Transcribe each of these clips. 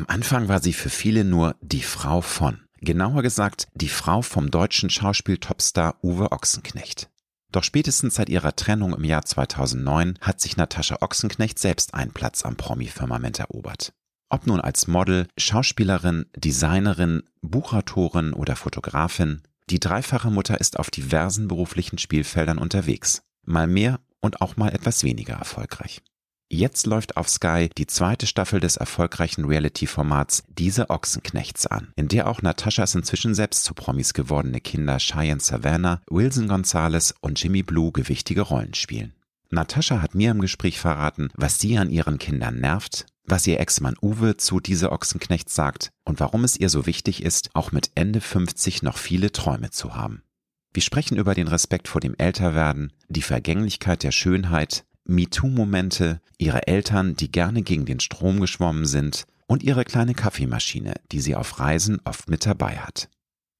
Am Anfang war sie für viele nur die Frau von. Genauer gesagt, die Frau vom deutschen Schauspiel-Topstar Uwe Ochsenknecht. Doch spätestens seit ihrer Trennung im Jahr 2009 hat sich Natascha Ochsenknecht selbst einen Platz am Promi-Firmament erobert. Ob nun als Model, Schauspielerin, Designerin, Buchautorin oder Fotografin, die dreifache Mutter ist auf diversen beruflichen Spielfeldern unterwegs. Mal mehr und auch mal etwas weniger erfolgreich. Jetzt läuft auf Sky die zweite Staffel des erfolgreichen Reality-Formats Diese Ochsenknechts an, in der auch Nataschas inzwischen selbst zu Promis gewordene Kinder Cheyenne Savannah, Wilson Gonzalez und Jimmy Blue gewichtige Rollen spielen. Natascha hat mir im Gespräch verraten, was sie an ihren Kindern nervt, was ihr Ex-Mann Uwe zu Diese Ochsenknechts sagt und warum es ihr so wichtig ist, auch mit Ende 50 noch viele Träume zu haben. Wir sprechen über den Respekt vor dem Älterwerden, die Vergänglichkeit der Schönheit, MeToo-Momente, ihre Eltern, die gerne gegen den Strom geschwommen sind und ihre kleine Kaffeemaschine, die sie auf Reisen oft mit dabei hat.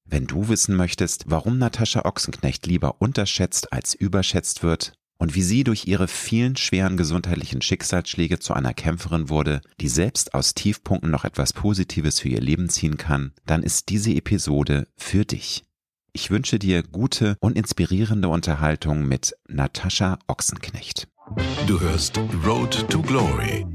Wenn du wissen möchtest, warum Natascha Ochsenknecht lieber unterschätzt als überschätzt wird und wie sie durch ihre vielen schweren gesundheitlichen Schicksalsschläge zu einer Kämpferin wurde, die selbst aus Tiefpunkten noch etwas Positives für ihr Leben ziehen kann, dann ist diese Episode für dich. Ich wünsche dir gute und inspirierende Unterhaltung mit Natascha Ochsenknecht. Du hörst Road to Glory.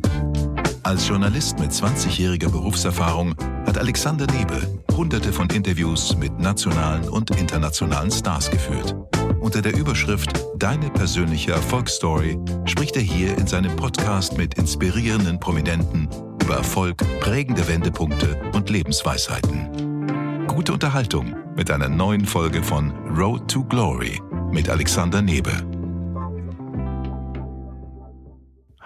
Als Journalist mit 20-jähriger Berufserfahrung hat Alexander Nebel hunderte von Interviews mit nationalen und internationalen Stars geführt. Unter der Überschrift Deine persönliche Erfolgsstory spricht er hier in seinem Podcast mit inspirierenden Prominenten über Erfolg, prägende Wendepunkte und Lebensweisheiten. Gute Unterhaltung mit einer neuen Folge von Road to Glory mit Alexander Nebel.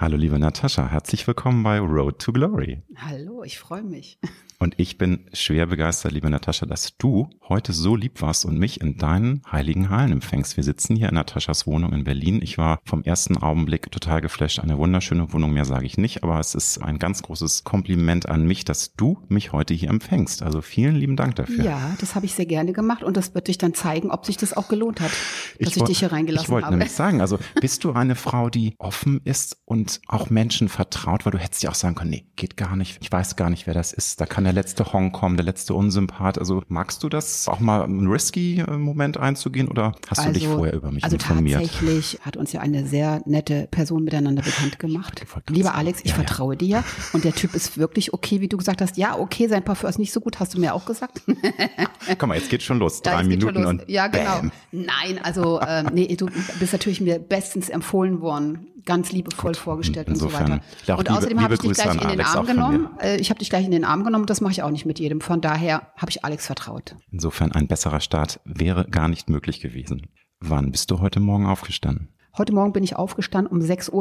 Hallo liebe Natascha, herzlich willkommen bei Road to Glory. Hallo, ich freue mich. Und ich bin schwer begeistert, liebe Natascha, dass du heute so lieb warst und mich in deinen heiligen Hallen empfängst. Wir sitzen hier in Nataschas Wohnung in Berlin. Ich war vom ersten Augenblick total geflasht. Eine wunderschöne Wohnung, mehr sage ich nicht, aber es ist ein ganz großes Kompliment an mich, dass du mich heute hier empfängst. Also vielen lieben Dank dafür. Ja, das habe ich sehr gerne gemacht und das wird dich dann zeigen, ob sich das auch gelohnt hat, dass ich, ich dich hier reingelassen habe. Ich wollte nämlich sagen, also bist du eine Frau, die offen ist und auch Menschen vertraut, weil du hättest ja auch sagen können, nee, geht gar nicht. Ich weiß gar nicht, wer das ist. Da kann der letzte Hongkong, der letzte Unsympath. Also magst du das auch mal einen risky äh, Moment einzugehen oder hast also, du dich also, vorher über mich also informiert? Also tatsächlich hat uns ja eine sehr nette Person miteinander bekannt gemacht. Lieber Alex, ich ja, vertraue ja. dir und der Typ ist wirklich okay, wie du gesagt hast. Ja, okay, sein Parfum ist nicht so gut, hast du mir auch gesagt. Komm mal, jetzt geht schon los. Drei ja, Minuten und Ja, genau. Bam. Nein, also äh, nee, du bist natürlich mir bestens empfohlen worden ganz liebevoll Gut, vorgestellt insofern, und so weiter. Und außerdem habe ich dich gleich in den Arm genommen. Äh, ich habe dich gleich in den Arm genommen. Das mache ich auch nicht mit jedem. Von daher habe ich Alex vertraut. Insofern ein besserer Start wäre gar nicht möglich gewesen. Wann bist du heute Morgen aufgestanden? Heute Morgen bin ich aufgestanden um 6.35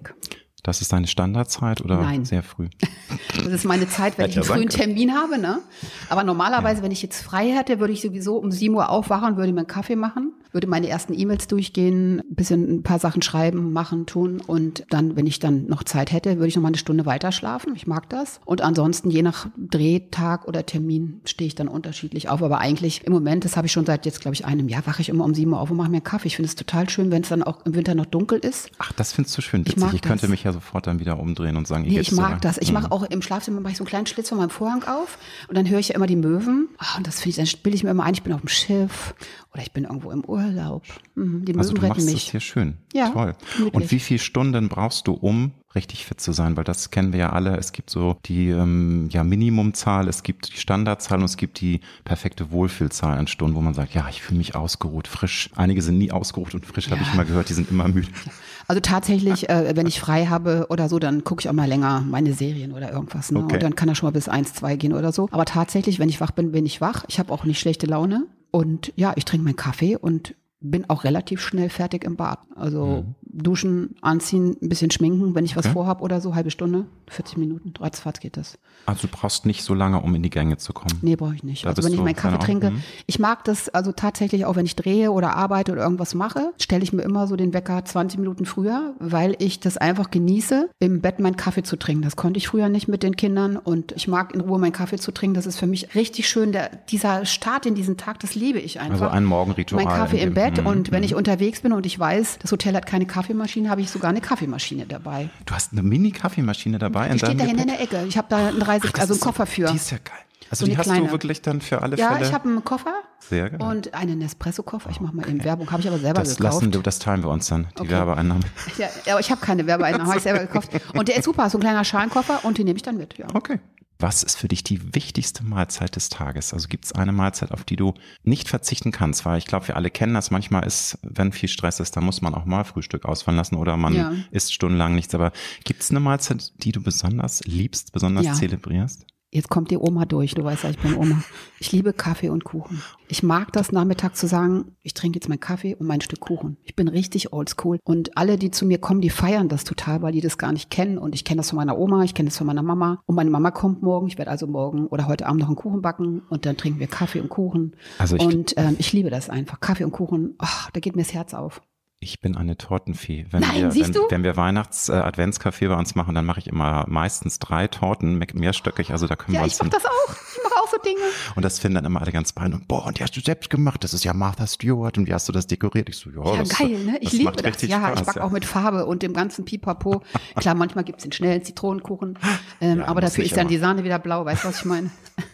Uhr. Das ist deine Standardzeit oder Nein. sehr früh? Das ist meine Zeit, wenn ich einen frühen Termin habe. Ne? Aber normalerweise, ja. wenn ich jetzt frei hätte, würde ich sowieso um 7 Uhr aufwachen, würde mir einen Kaffee machen würde meine ersten E-Mails durchgehen, ein bisschen ein paar Sachen schreiben, machen, tun und dann, wenn ich dann noch Zeit hätte, würde ich noch mal eine Stunde weiter schlafen. Ich mag das. Und ansonsten, je nach Drehtag oder Termin, stehe ich dann unterschiedlich auf. Aber eigentlich im Moment, das habe ich schon seit jetzt, glaube ich, einem Jahr, wache ich immer um sieben Uhr auf und mache mir einen Kaffee. Ich finde es total schön, wenn es dann auch im Winter noch dunkel ist. Ach, das findest du schön. Witzig. Ich, ich könnte das. mich ja sofort dann wieder umdrehen und sagen, nee, ich mag das. Ich mache mhm. auch im Schlafzimmer mache ich so einen kleinen Schlitz von meinem Vorhang auf und dann höre ich ja immer die Möwen. Oh, und das finde ich, dann bilde ich mir immer ein, ich bin auf dem Schiff oder ich bin irgendwo im Urlaub. Mhm, die also du machst mich. das hier schön. Ja, Toll. Möglich. Und wie viele Stunden brauchst du, um richtig fit zu sein? Weil das kennen wir ja alle. Es gibt so die ähm, ja, Minimumzahl, es gibt die Standardzahl und es gibt die perfekte Wohlfühlzahl an Stunden, wo man sagt, ja, ich fühle mich ausgeruht, frisch. Einige sind nie ausgeruht und frisch, ja. habe ich mal gehört, die sind immer müde. Also tatsächlich, äh, wenn ich frei habe oder so, dann gucke ich auch mal länger meine Serien oder irgendwas. Ne? Okay. Und dann kann er schon mal bis eins, zwei gehen oder so. Aber tatsächlich, wenn ich wach bin, bin ich wach. Ich habe auch nicht schlechte Laune. Und ja, ich trinke meinen Kaffee und bin auch relativ schnell fertig im Bad. Also mhm. Duschen, anziehen, ein bisschen schminken, wenn ich was okay. vorhab oder so, halbe Stunde, 40 Minuten, ratzfatz geht das. Also du brauchst nicht so lange, um in die Gänge zu kommen? Nee, brauche ich nicht. Da also wenn ich meinen Kaffee trinke, mhm. ich mag das also tatsächlich auch, wenn ich drehe oder arbeite oder irgendwas mache, stelle ich mir immer so den Wecker 20 Minuten früher, weil ich das einfach genieße, im Bett meinen Kaffee zu trinken. Das konnte ich früher nicht mit den Kindern und ich mag in Ruhe meinen Kaffee zu trinken. Das ist für mich richtig schön. Der, dieser Start in diesen Tag, das liebe ich einfach. Also ein Morgenritual. Mein Kaffee im Bett mhm. und wenn ich mhm. unterwegs bin und ich weiß, das Hotel hat keine Kaffee Kaffeemaschine habe ich sogar eine Kaffeemaschine dabei. Du hast eine Mini-Kaffeemaschine dabei? Die steht da hinten in der Ecke. Ich habe da einen 30, Ach, also einen Koffer für. Die ist ja geil. Also so die hast kleine. du wirklich dann für alle ja, Fälle? Ja, ich habe einen Koffer Sehr geil. und einen Nespresso-Koffer. Ich mache mal eben Werbung, habe ich aber selber das gekauft. Lassen, das teilen wir uns dann, die okay. Werbeeinnahmen. Ja, aber ich habe keine Werbeeinnahmen, habe ich selber gekauft. Und der ist super, so ein kleiner Schalenkoffer und den nehme ich dann mit. Ja. Okay. Was ist für dich die wichtigste Mahlzeit des Tages? Also gibt es eine Mahlzeit, auf die du nicht verzichten kannst? Weil ich glaube, wir alle kennen das. Manchmal ist, wenn viel Stress ist, dann muss man auch mal Frühstück ausfallen lassen oder man ja. isst stundenlang nichts. Aber gibt es eine Mahlzeit, die du besonders liebst, besonders ja. zelebrierst? Jetzt kommt die Oma durch, du weißt ja, ich bin Oma. Ich liebe Kaffee und Kuchen. Ich mag das Nachmittag zu sagen, ich trinke jetzt meinen Kaffee und mein Stück Kuchen. Ich bin richtig oldschool. Und alle, die zu mir kommen, die feiern das total, weil die das gar nicht kennen. Und ich kenne das von meiner Oma, ich kenne das von meiner Mama. Und meine Mama kommt morgen. Ich werde also morgen oder heute Abend noch einen Kuchen backen und dann trinken wir Kaffee und Kuchen. Also ich und ähm, ich liebe das einfach. Kaffee und Kuchen, oh, da geht mir das Herz auf. Ich bin eine Tortenfee. Wenn Nein, wir, siehst wenn, du? wenn wir Weihnachts-Adventskaffee äh, bei uns machen, dann mache ich immer meistens drei Torten, mehrstöckig. Also da können ja, wir uns. Ja, ich mache das auch. Ich mache auch so Dinge. Und das finden dann immer alle ganz bein und boah, und die hast du selbst gemacht. Das ist ja Martha Stewart und wie hast du das dekoriert? Ich so, ja, ja das, geil, ne? Ich liebe das. Ja, Spaß, ich backe ja. auch mit Farbe und dem ganzen Pipapo. Klar, manchmal gibt's den schnellen Zitronenkuchen, ähm, aber dafür ist dann die Sahne wieder blau. Weißt du, was ich meine?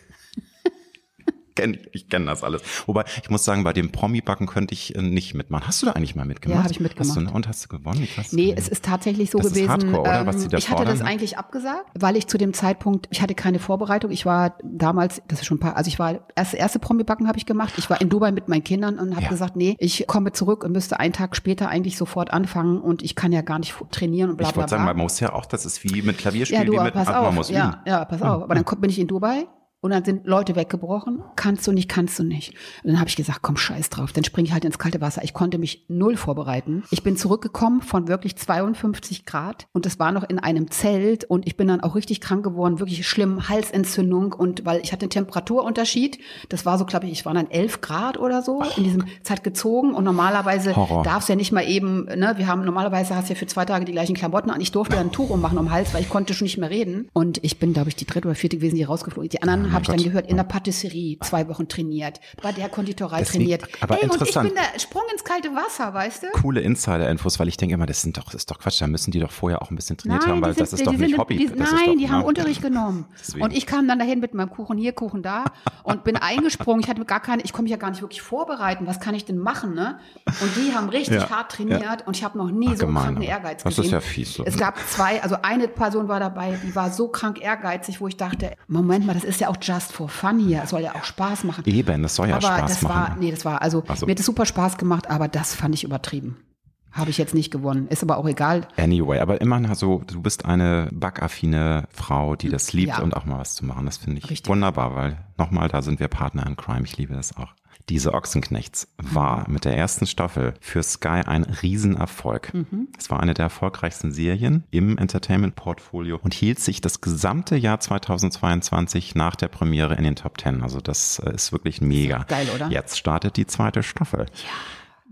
kenn, ich kenne das alles. Wobei, ich muss sagen, bei dem Promi-Backen könnte ich äh, nicht mitmachen. Hast du da eigentlich mal mitgemacht? Ja, habe ich mitgemacht. Hast du, und hast du gewonnen? Ich nee, es ist tatsächlich so das gewesen. Ist hardcore, oder? Was ähm, da ich hatte das eigentlich abgesagt, weil ich zu dem Zeitpunkt, ich hatte keine Vorbereitung. Ich war damals, das ist schon ein paar, also ich war, erste, erste Promi-Backen habe ich gemacht. Ich war in Dubai mit meinen Kindern und habe ja. gesagt, nee, ich komme zurück und müsste einen Tag später eigentlich sofort anfangen und ich kann ja gar nicht trainieren und bla bla bla. Ich wollte sagen, man muss ja auch, das ist wie mit Klavierspielen, ja, du, wie mit pass auf. Ja, ja, pass auf. Aber dann bin ich in Dubai und dann sind Leute weggebrochen. Kannst du nicht, kannst du nicht. Und dann habe ich gesagt, komm, scheiß drauf. Dann springe ich halt ins kalte Wasser. Ich konnte mich null vorbereiten. Ich bin zurückgekommen von wirklich 52 Grad und es war noch in einem Zelt und ich bin dann auch richtig krank geworden, wirklich schlimm, Halsentzündung und weil ich hatte einen Temperaturunterschied. Das war so, glaube ich, ich war dann 11 Grad oder so in diesem Zeit gezogen und normalerweise darf es ja nicht mal eben, ne, wir haben normalerweise hast du ja für zwei Tage die gleichen Klamotten an. Ich durfte dann ein Tuch ummachen um den Hals, weil ich konnte schon nicht mehr reden und ich bin, glaube ich, die dritte oder vierte gewesen, die rausgeflogen. Die anderen habe ich dann gehört, in der Patisserie zwei Wochen trainiert, bei der Konditorei Deswegen, trainiert. Aber Ey, interessant. und ich bin der Sprung ins kalte Wasser, weißt du? Coole Insider-Infos, weil ich denke immer, das sind doch, das ist doch Quatsch, da müssen die doch vorher auch ein bisschen trainiert nein, haben, weil sind, das ist doch nicht sind, Hobby. Die, nein, doch, die haben Unterricht genommen. Deswegen. Und ich kam dann dahin mit meinem Kuchen hier, Kuchen da und bin eingesprungen. Ich hatte gar keine, ich konnte mich ja gar nicht wirklich vorbereiten. Was kann ich denn machen, ne? Und die haben richtig ja, hart trainiert ja. und ich habe noch nie Ach, so einen kranken Ehrgeiz das gesehen. Das ist ja fies. So. Es gab zwei, also eine Person war dabei, die war so krank ehrgeizig, wo ich dachte, Moment mal, das ist ja auch just for fun hier. Es soll ja auch Spaß machen. Eben, das soll ja aber Spaß das machen. War, nee, das war, also, also mir hat es super Spaß gemacht, aber das fand ich übertrieben. Habe ich jetzt nicht gewonnen. Ist aber auch egal. Anyway, aber immerhin also, du bist eine backaffine Frau, die das liebt ja. und auch mal was zu machen. Das finde ich Richtig. wunderbar, weil nochmal, da sind wir Partner in Crime. Ich liebe das auch. Diese Ochsenknechts war mit der ersten Staffel für Sky ein Riesenerfolg. Mhm. Es war eine der erfolgreichsten Serien im Entertainment-Portfolio und hielt sich das gesamte Jahr 2022 nach der Premiere in den Top Ten. Also das äh, ist wirklich mega. Geil, oder? Jetzt startet die zweite Staffel. Ja.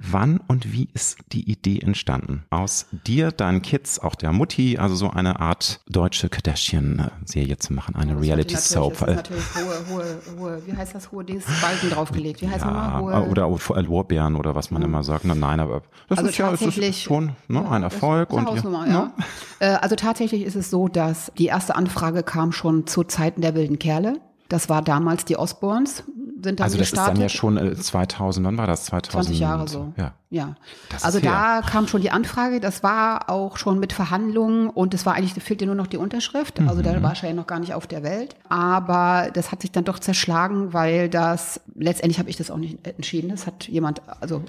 Wann und wie ist die Idee entstanden? Aus dir, deinen Kids, auch der Mutti, also so eine Art deutsche Kardashian-Serie zu machen, eine Reality-Soap. Das ist natürlich hohe, hohe, hohe, wie heißt das, hohe Dings, Balken draufgelegt. Wie heißt ja, nochmal? Hohe, oder Lorbeeren oder was man mhm. immer sagt. Nein, aber das also ist ja das ist schon ne, ja, ein Erfolg. und ja. ja. Äh, also tatsächlich ist es so, dass die erste Anfrage kam schon zu Zeiten der wilden Kerle. Das war damals die Osborns, sind dann Also das gestartet. ist dann ja schon 2000, äh, wann war das? 2000, 20 Jahre so. Ja. ja. Also da kam schon die Anfrage, das war auch schon mit Verhandlungen und es war eigentlich, da fehlte nur noch die Unterschrift. Also da mhm. war Schein noch gar nicht auf der Welt. Aber das hat sich dann doch zerschlagen, weil das, letztendlich habe ich das auch nicht entschieden. Das hat jemand, also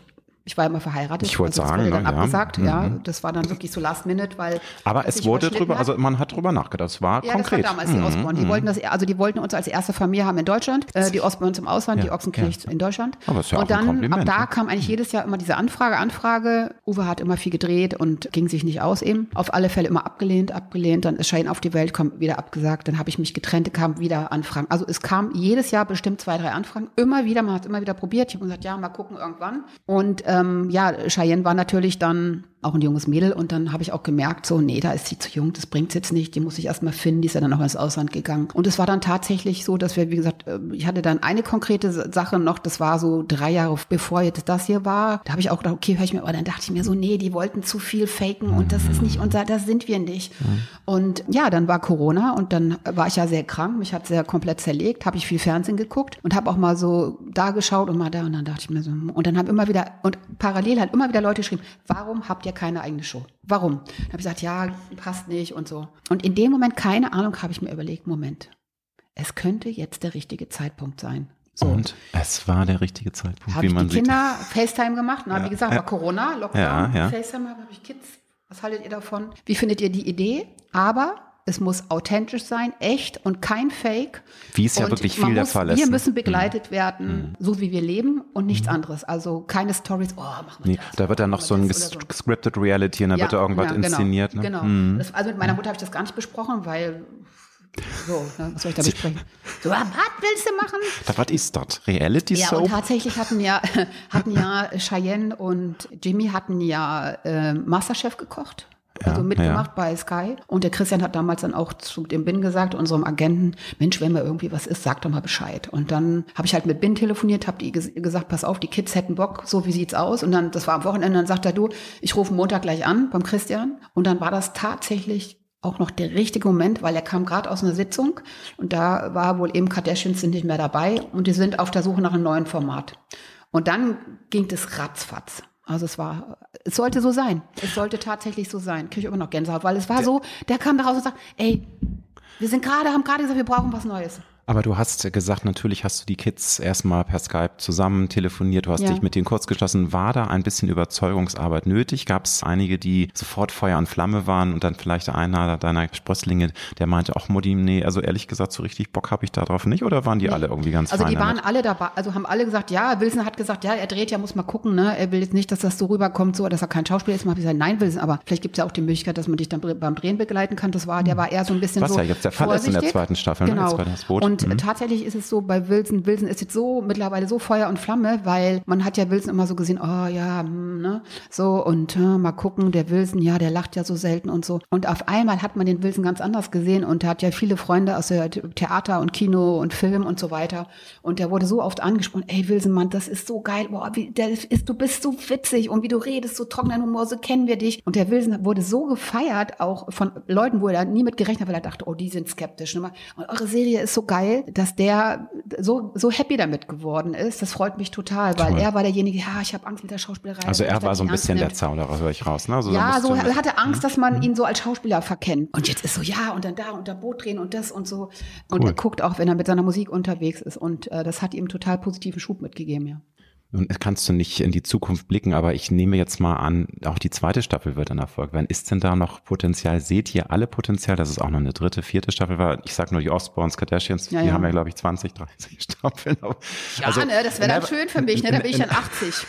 ich war immer verheiratet. Ich wollte also sagen, wurde dann ja. abgesagt. Mhm. Ja, das war dann wirklich so Last Minute, weil. Aber es wurde drüber, also man hat drüber nachgedacht. Es war ja, konkret. das war damals die Osborne. Die mhm. wollten das, also die wollten uns als erste Familie haben in Deutschland, äh, die Osborns im Ausland, ja, die Ochsenknecht ja. in Deutschland. Aber ist ja und auch dann ein ab da kam eigentlich jedes Jahr immer diese Anfrage, Anfrage. Uwe hat immer viel gedreht und ging sich nicht aus eben. Auf alle Fälle immer abgelehnt, abgelehnt. Dann ist Schein auf die Welt, kommt wieder abgesagt. Dann habe ich mich getrennt, kam wieder Anfragen. Also es kam jedes Jahr bestimmt zwei, drei Anfragen. Immer wieder, man hat immer wieder probiert. Ich habe gesagt, ja, mal gucken irgendwann. Und ähm, ja, Cheyenne war natürlich dann auch ein junges Mädel. Und dann habe ich auch gemerkt, so, nee, da ist sie zu jung, das bringt's jetzt nicht, die muss ich erstmal finden, die ist ja dann auch ins Ausland gegangen. Und es war dann tatsächlich so, dass wir, wie gesagt, äh, ich hatte dann eine konkrete Sache noch, das war so drei Jahre bevor jetzt das hier war. Da habe ich auch gedacht, okay, höre ich mir, aber dann dachte ich mir so, nee, die wollten zu viel faken und das ist nicht unser, das sind wir nicht. Mhm. Und ja, dann war Corona und dann war ich ja sehr krank, mich hat sehr komplett zerlegt, habe ich viel Fernsehen geguckt und habe auch mal so da geschaut und mal da und dann dachte ich mir so, und dann haben immer wieder, und parallel hat immer wieder Leute geschrieben, warum habt ihr keine eigene Show? Warum? Dann habe ich gesagt, ja, passt nicht und so. Und in dem Moment, keine Ahnung, habe ich mir überlegt, Moment, es könnte jetzt der richtige Zeitpunkt sein. So. Und es war der richtige Zeitpunkt, hab wie man die sieht. Kinder FaceTime gemacht, na, ja. wie gesagt, war Corona, Lockdown, ja, ja. FaceTime habe ich Kids. Was haltet ihr davon? Wie findet ihr die Idee? Aber es muss authentisch sein, echt und kein Fake. Wie es ja und wirklich viel der Fall ist. Wir ne? müssen begleitet mhm. werden, mhm. so wie wir leben und nichts mhm. anderes. Also keine Stories, oh, machen wir nee, das. Da wird dann noch so ein so. scripted Reality und da ja, wird da irgendwas ja, genau, inszeniert. Ne? Genau. Mhm. Das, also mit meiner Mutter habe ich das gar nicht besprochen, weil so, ne, was soll ich da besprechen? So, was willst du machen? Da, was ist das? Reality Soap? Ja, und tatsächlich hatten ja, hatten ja Cheyenne und Jimmy hatten ja äh, Masterchef gekocht also mitgemacht ja. bei Sky. Und der Christian hat damals dann auch zu dem Bin gesagt, unserem Agenten, Mensch, wenn mal irgendwie was ist, sag doch mal Bescheid. Und dann habe ich halt mit Bin telefoniert, habe die gesagt, pass auf, die Kids hätten Bock, so wie sieht's aus? Und dann, das war am Wochenende, dann sagt er, du, ich rufe Montag gleich an beim Christian. Und dann war das tatsächlich auch noch der richtige Moment, weil er kam gerade aus einer Sitzung und da war wohl eben Kardashians sind nicht mehr dabei und die sind auf der Suche nach einem neuen Format. Und dann ging es ratzfatz. Also es war, es sollte so sein. Es sollte tatsächlich so sein. Kriege ich immer noch Gänsehaut, weil es war so, der kam da raus und sagt, ey, wir sind gerade, haben gerade gesagt, wir brauchen was Neues. Aber du hast gesagt, natürlich hast du die Kids erstmal per Skype zusammen telefoniert, du hast ja. dich mit denen kurz geschlossen. War da ein bisschen Überzeugungsarbeit nötig? Gab es einige, die sofort Feuer und Flamme waren und dann vielleicht einer deiner Sprösslinge, der meinte, ach Mutti, nee, also ehrlich gesagt, so richtig Bock habe ich darauf nicht oder waren die nee. alle irgendwie ganz Also die waren damit? alle dabei, also haben alle gesagt, ja, Wilson hat gesagt, ja, er dreht ja, muss mal gucken, ne? Er will jetzt nicht, dass das so rüberkommt, so, dass er kein Schauspieler ist. Mal gesagt, nein, Wilson, aber vielleicht gibt es ja auch die Möglichkeit, dass man dich dann beim Drehen begleiten kann. Das war, der war eher so ein bisschen Was so. Ja jetzt der Fall vorsichtig. ist in der zweiten Staffel, ne? genau. ne? Und mhm. tatsächlich ist es so bei Wilson. Wilson ist jetzt so mittlerweile so Feuer und Flamme, weil man hat ja Wilson immer so gesehen, oh ja, hm, ne, so und äh, mal gucken, der Wilson, ja, der lacht ja so selten und so. Und auf einmal hat man den Wilson ganz anders gesehen und er hat ja viele Freunde aus der Theater und Kino und Film und so weiter. Und der wurde so oft angesprochen, ey Wilson, Mann, das ist so geil, boah, wie, ist, du bist so witzig und wie du redest, so trockener Humor, so kennen wir dich. Und der Wilson wurde so gefeiert, auch von Leuten, wo er nie mit gerechnet hat, weil er dachte, oh, die sind skeptisch. Ne? Und eure Serie ist so geil, dass der so, so happy damit geworden ist. Das freut mich total, weil Toll. er war derjenige, ja, ich habe Angst mit der Schauspielerei. Also er war so ein bisschen der Zauderer, höre ich raus. Ne? Also ja, so er hatte Angst, dass man mhm. ihn so als Schauspieler verkennt. Und jetzt ist so, ja, und dann da und da Boot drehen und das und so. Und cool. er guckt auch, wenn er mit seiner Musik unterwegs ist. Und äh, das hat ihm total positiven Schub mitgegeben, ja. Nun kannst du nicht in die Zukunft blicken, aber ich nehme jetzt mal an, auch die zweite Staffel wird ein Erfolg werden. Ist denn da noch Potenzial? Seht ihr alle Potenzial, dass es auch noch eine dritte, vierte Staffel war? Ich sag nur die Osborns, Kardashians, ja, die ja. haben ja, glaube ich, 20, 30 Staffeln. Ja, also, ne, das wäre dann schön für mich, ne? Da bin ich dann 80.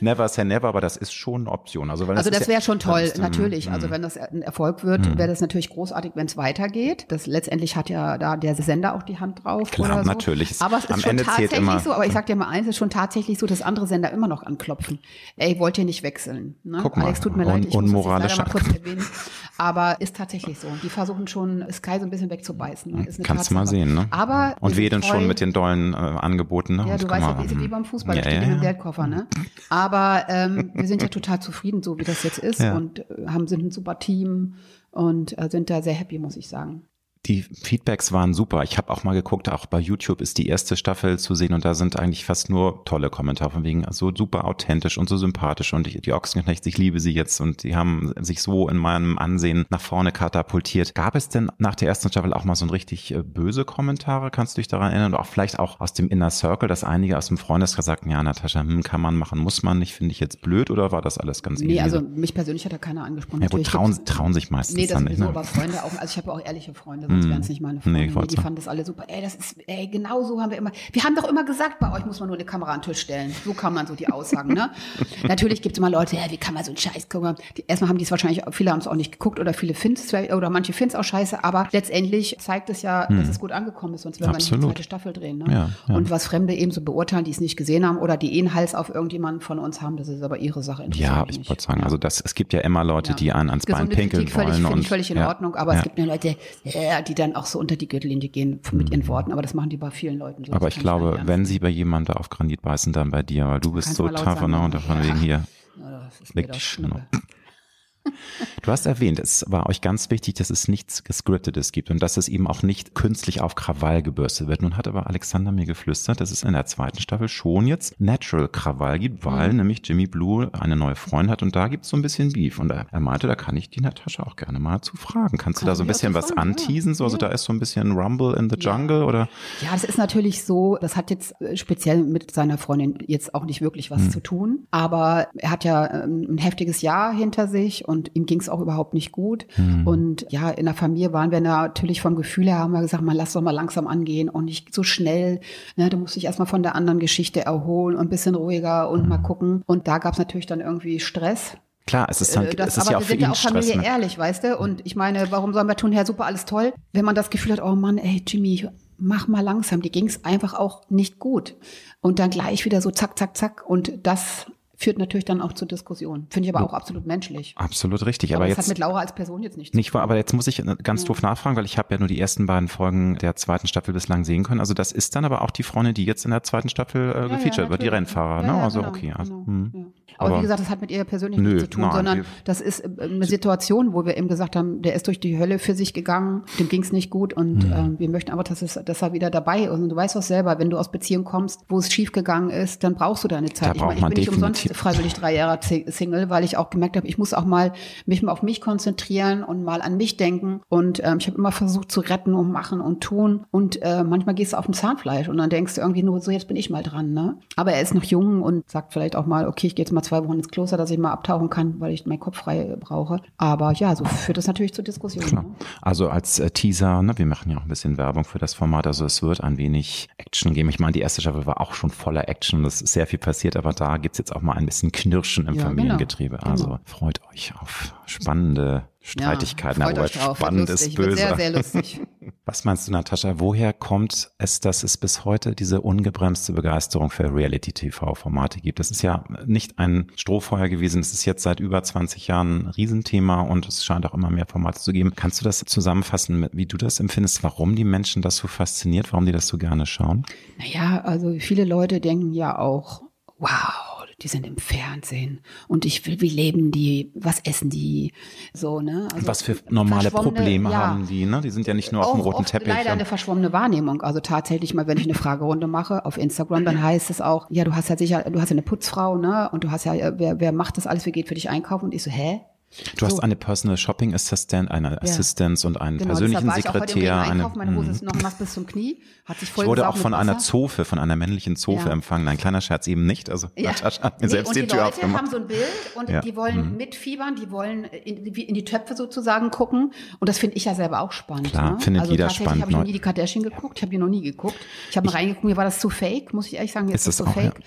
Never say never, aber das ist schon eine Option. Also, also das, das wäre ja, schon toll, ist, natürlich. Mm, also wenn das ein Erfolg wird, mm. wäre das natürlich großartig, wenn es weitergeht. Das letztendlich hat ja da der Sender auch die Hand drauf. Klar, oder so. natürlich. Aber es ist Am schon Ende tatsächlich so, aber ich sag dir mal eins, es ist schon tatsächlich so, dass andere Sender immer noch anklopfen. Ey, wollt ihr nicht wechseln? Ne? Guck mal, Alex, tut mir leid, ich muss das mal kurz erwähnen. Aber ist tatsächlich so. Die versuchen schon, Sky so ein bisschen wegzubeißen. Ne? Kannst du mal sehen, ne? Aber Und wir denn schon mit den dollen äh, Angeboten, ne? Ja, du weißt ja, wie, wie beim Fußball, ja, steht ja, ja. im Geldkoffer, ne? Aber ähm, wir sind ja total zufrieden, so wie das jetzt ist ja. und äh, haben sind ein super Team und äh, sind da sehr happy, muss ich sagen. Die Feedbacks waren super. Ich habe auch mal geguckt, auch bei YouTube ist die erste Staffel zu sehen und da sind eigentlich fast nur tolle Kommentare von wegen so super authentisch und so sympathisch und die, die Ochsenknechts, ich liebe sie jetzt und die haben sich so in meinem Ansehen nach vorne katapultiert. Gab es denn nach der ersten Staffel auch mal so ein richtig äh, böse Kommentare? Kannst du dich daran erinnern? Und auch vielleicht auch aus dem Inner Circle, dass einige aus dem Freundeskreis sagten, ja, Natascha, hm, kann man machen, muss man nicht, finde ich jetzt blöd oder war das alles ganz Nee, easy? also mich persönlich hat da keiner angesprochen. Ja gut, trauen, trauen sich meistens nee, das dann nicht. Nee, aber Freunde auch, also ich habe auch ehrliche Freunde sonst wären es nicht meine Freunde. Nee, die fanden das alle super. Ey, das ist, ey, genau so haben wir immer. Wir haben doch immer gesagt, bei euch muss man nur eine Kamera an den Tisch stellen. So kam dann so die Aussagen, ne? Natürlich gibt es immer Leute, ja, wie kann man so einen Scheiß gucken? Die, erstmal haben die es wahrscheinlich, viele haben es auch nicht geguckt oder viele finden es, oder manche finden es auch scheiße, aber letztendlich zeigt es ja, hm. dass es gut angekommen ist, sonst würden wir nicht eine zweite Staffel drehen. Ne? Ja, ja. Und was Fremde eben so beurteilen, die es nicht gesehen haben oder die eh einen Hals auf irgendjemanden von uns haben, das ist aber ihre Sache. Ja, ich wollte sagen, also das, es gibt ja immer Leute, die einen ans Gesunde Bein pinkeln Kritik wollen. Finde ich völlig in Ordnung, aber es gibt ja Leute, die dann auch so unter die Gürtellinie gehen mit ihren hm. Worten, aber das machen die bei vielen Leuten so. Aber ich glaube, wenn sie bei jemandem auf Granit beißen, dann bei dir, weil du bist so tough ne? und davon wegen hier. Leg dich schon. Du hast erwähnt, es war euch ganz wichtig, dass es nichts Gescriptetes gibt und dass es eben auch nicht künstlich auf Krawall gebürstet wird. Nun hat aber Alexander mir geflüstert, dass es in der zweiten Staffel schon jetzt Natural Krawall gibt, weil mhm. nämlich Jimmy Blue eine neue Freundin hat und da gibt es so ein bisschen Beef. Und er, meinte, da kann ich die Natascha auch gerne mal zu fragen. Kannst kann du da so ein bisschen was fragen, anteasen? Ja. So, also da ist so ein bisschen Rumble in the Jungle ja. oder? Ja, das ist natürlich so, das hat jetzt äh, speziell mit seiner Freundin jetzt auch nicht wirklich was mhm. zu tun. Aber er hat ja ähm, ein heftiges Jahr hinter sich und ihm ging es auch überhaupt nicht gut. Mhm. Und ja, in der Familie waren wir natürlich vom Gefühl her, haben wir gesagt, man lass doch mal langsam angehen und nicht so schnell. Ne, du musst dich erstmal von der anderen Geschichte erholen und ein bisschen ruhiger und mhm. mal gucken. Und da gab es natürlich dann irgendwie Stress. Klar, es ist, dann, äh, das, es ist aber ja auch wir sind ja auch Familie ne? ehrlich, weißt du? Und ich meine, warum sollen wir tun, Herr, super, alles toll? Wenn man das Gefühl hat, oh Mann, ey, Jimmy, mach mal langsam. Die ging es einfach auch nicht gut. Und dann gleich wieder so zack, zack, zack. Und das führt natürlich dann auch zur Diskussion. Finde ich aber auch absolut menschlich. Absolut richtig. Aber, aber jetzt hat mit Laura als Person jetzt nichts nicht. Nicht aber jetzt muss ich ganz ja. doof nachfragen, weil ich habe ja nur die ersten beiden Folgen der zweiten Staffel bislang sehen können. Also das ist dann aber auch die Freundin, die jetzt in der zweiten Staffel äh, gefeatured ja, wird, die Rennfahrer. ne? Also genau, okay. Also, genau, hm. Aber, aber, wie gesagt, das hat mit ihr persönlich nö, nichts zu tun, nein, sondern das ist äh, eine Situation, wo wir eben gesagt haben, der ist durch die Hölle für sich gegangen, dem ging es nicht gut und hm. äh, wir möchten aber, dass, es, dass er wieder dabei ist. Und du weißt doch selber, wenn du aus Beziehung kommst, wo es schief gegangen ist, dann brauchst du deine Zeit. Da ich meine, ich bin nicht umsonst freiwillig drei Jahre Single, weil ich auch gemerkt habe, ich muss auch mal mich mal auf mich konzentrieren und mal an mich denken. Und ähm, ich habe immer versucht zu retten und machen und tun. Und äh, manchmal gehst du auf dem Zahnfleisch und dann denkst du irgendwie nur, so jetzt bin ich mal dran. Ne? Aber er ist noch jung und sagt vielleicht auch mal, okay, ich gehe jetzt mal zwei Wochen ins Kloster, dass ich mal abtauchen kann, weil ich meinen Kopf frei brauche. Aber ja, so führt das natürlich zur Diskussion. Ne? Also als äh, Teaser, ne, wir machen ja auch ein bisschen Werbung für das Format, also es wird ein wenig Action geben. Ich meine, die erste Staffel war auch schon voller Action, es ist sehr viel passiert, aber da gibt's jetzt auch mal ein bisschen Knirschen im ja, Familiengetriebe. Genau. Also freut euch auf spannende Streitigkeiten. Ja, aber spannend ist böse. Sehr, sehr lustig. Was meinst du, Natascha? Woher kommt es, dass es bis heute diese ungebremste Begeisterung für Reality-TV-Formate gibt? Das ist ja nicht ein Strohfeuer gewesen. Es ist jetzt seit über 20 Jahren ein Riesenthema und es scheint auch immer mehr Formate zu geben. Kannst du das zusammenfassen, wie du das empfindest, warum die Menschen das so fasziniert, warum die das so gerne schauen? Naja, also viele Leute denken ja auch, wow, die sind im Fernsehen und ich will, wie leben die, was essen die, so, ne? Also was für normale Probleme ja, haben die, ne? Die sind ja nicht nur auf dem roten Teppich. Leider eine verschwommene Wahrnehmung. Also tatsächlich mal, wenn ich eine Fragerunde mache auf Instagram, dann heißt es auch, ja, du hast ja sicher, du hast ja eine Putzfrau, ne? Und du hast ja, wer, wer macht das alles, wer geht für dich einkaufen? Und ich so, hä? Du so. hast eine Personal Shopping Assistant, eine ja. Assistenz und einen genau, persönlichen Sekretär. Eine, meine Hose ist noch nass bis zum Knie, hat sich voll Ich wurde auch von einer Zofe, von einer männlichen Zofe ja. empfangen. Ein kleiner Scherz eben nicht. Also ja. Natascha hat mir nee, selbst die, die Tür Leute aufgemacht. haben so ein Bild und ja. die wollen mhm. mitfiebern, die wollen in, in, die Töpfe sozusagen gucken. Und das finde ich ja selber auch spannend. Klar, ne? findet also jeder spannend. Ich habe noch nie die Kardashian geguckt, ich habe die noch nie geguckt. Ich habe mal reingeguckt, mir war das zu fake, muss ich ehrlich sagen. Jetzt ist, ist das so auch, fake.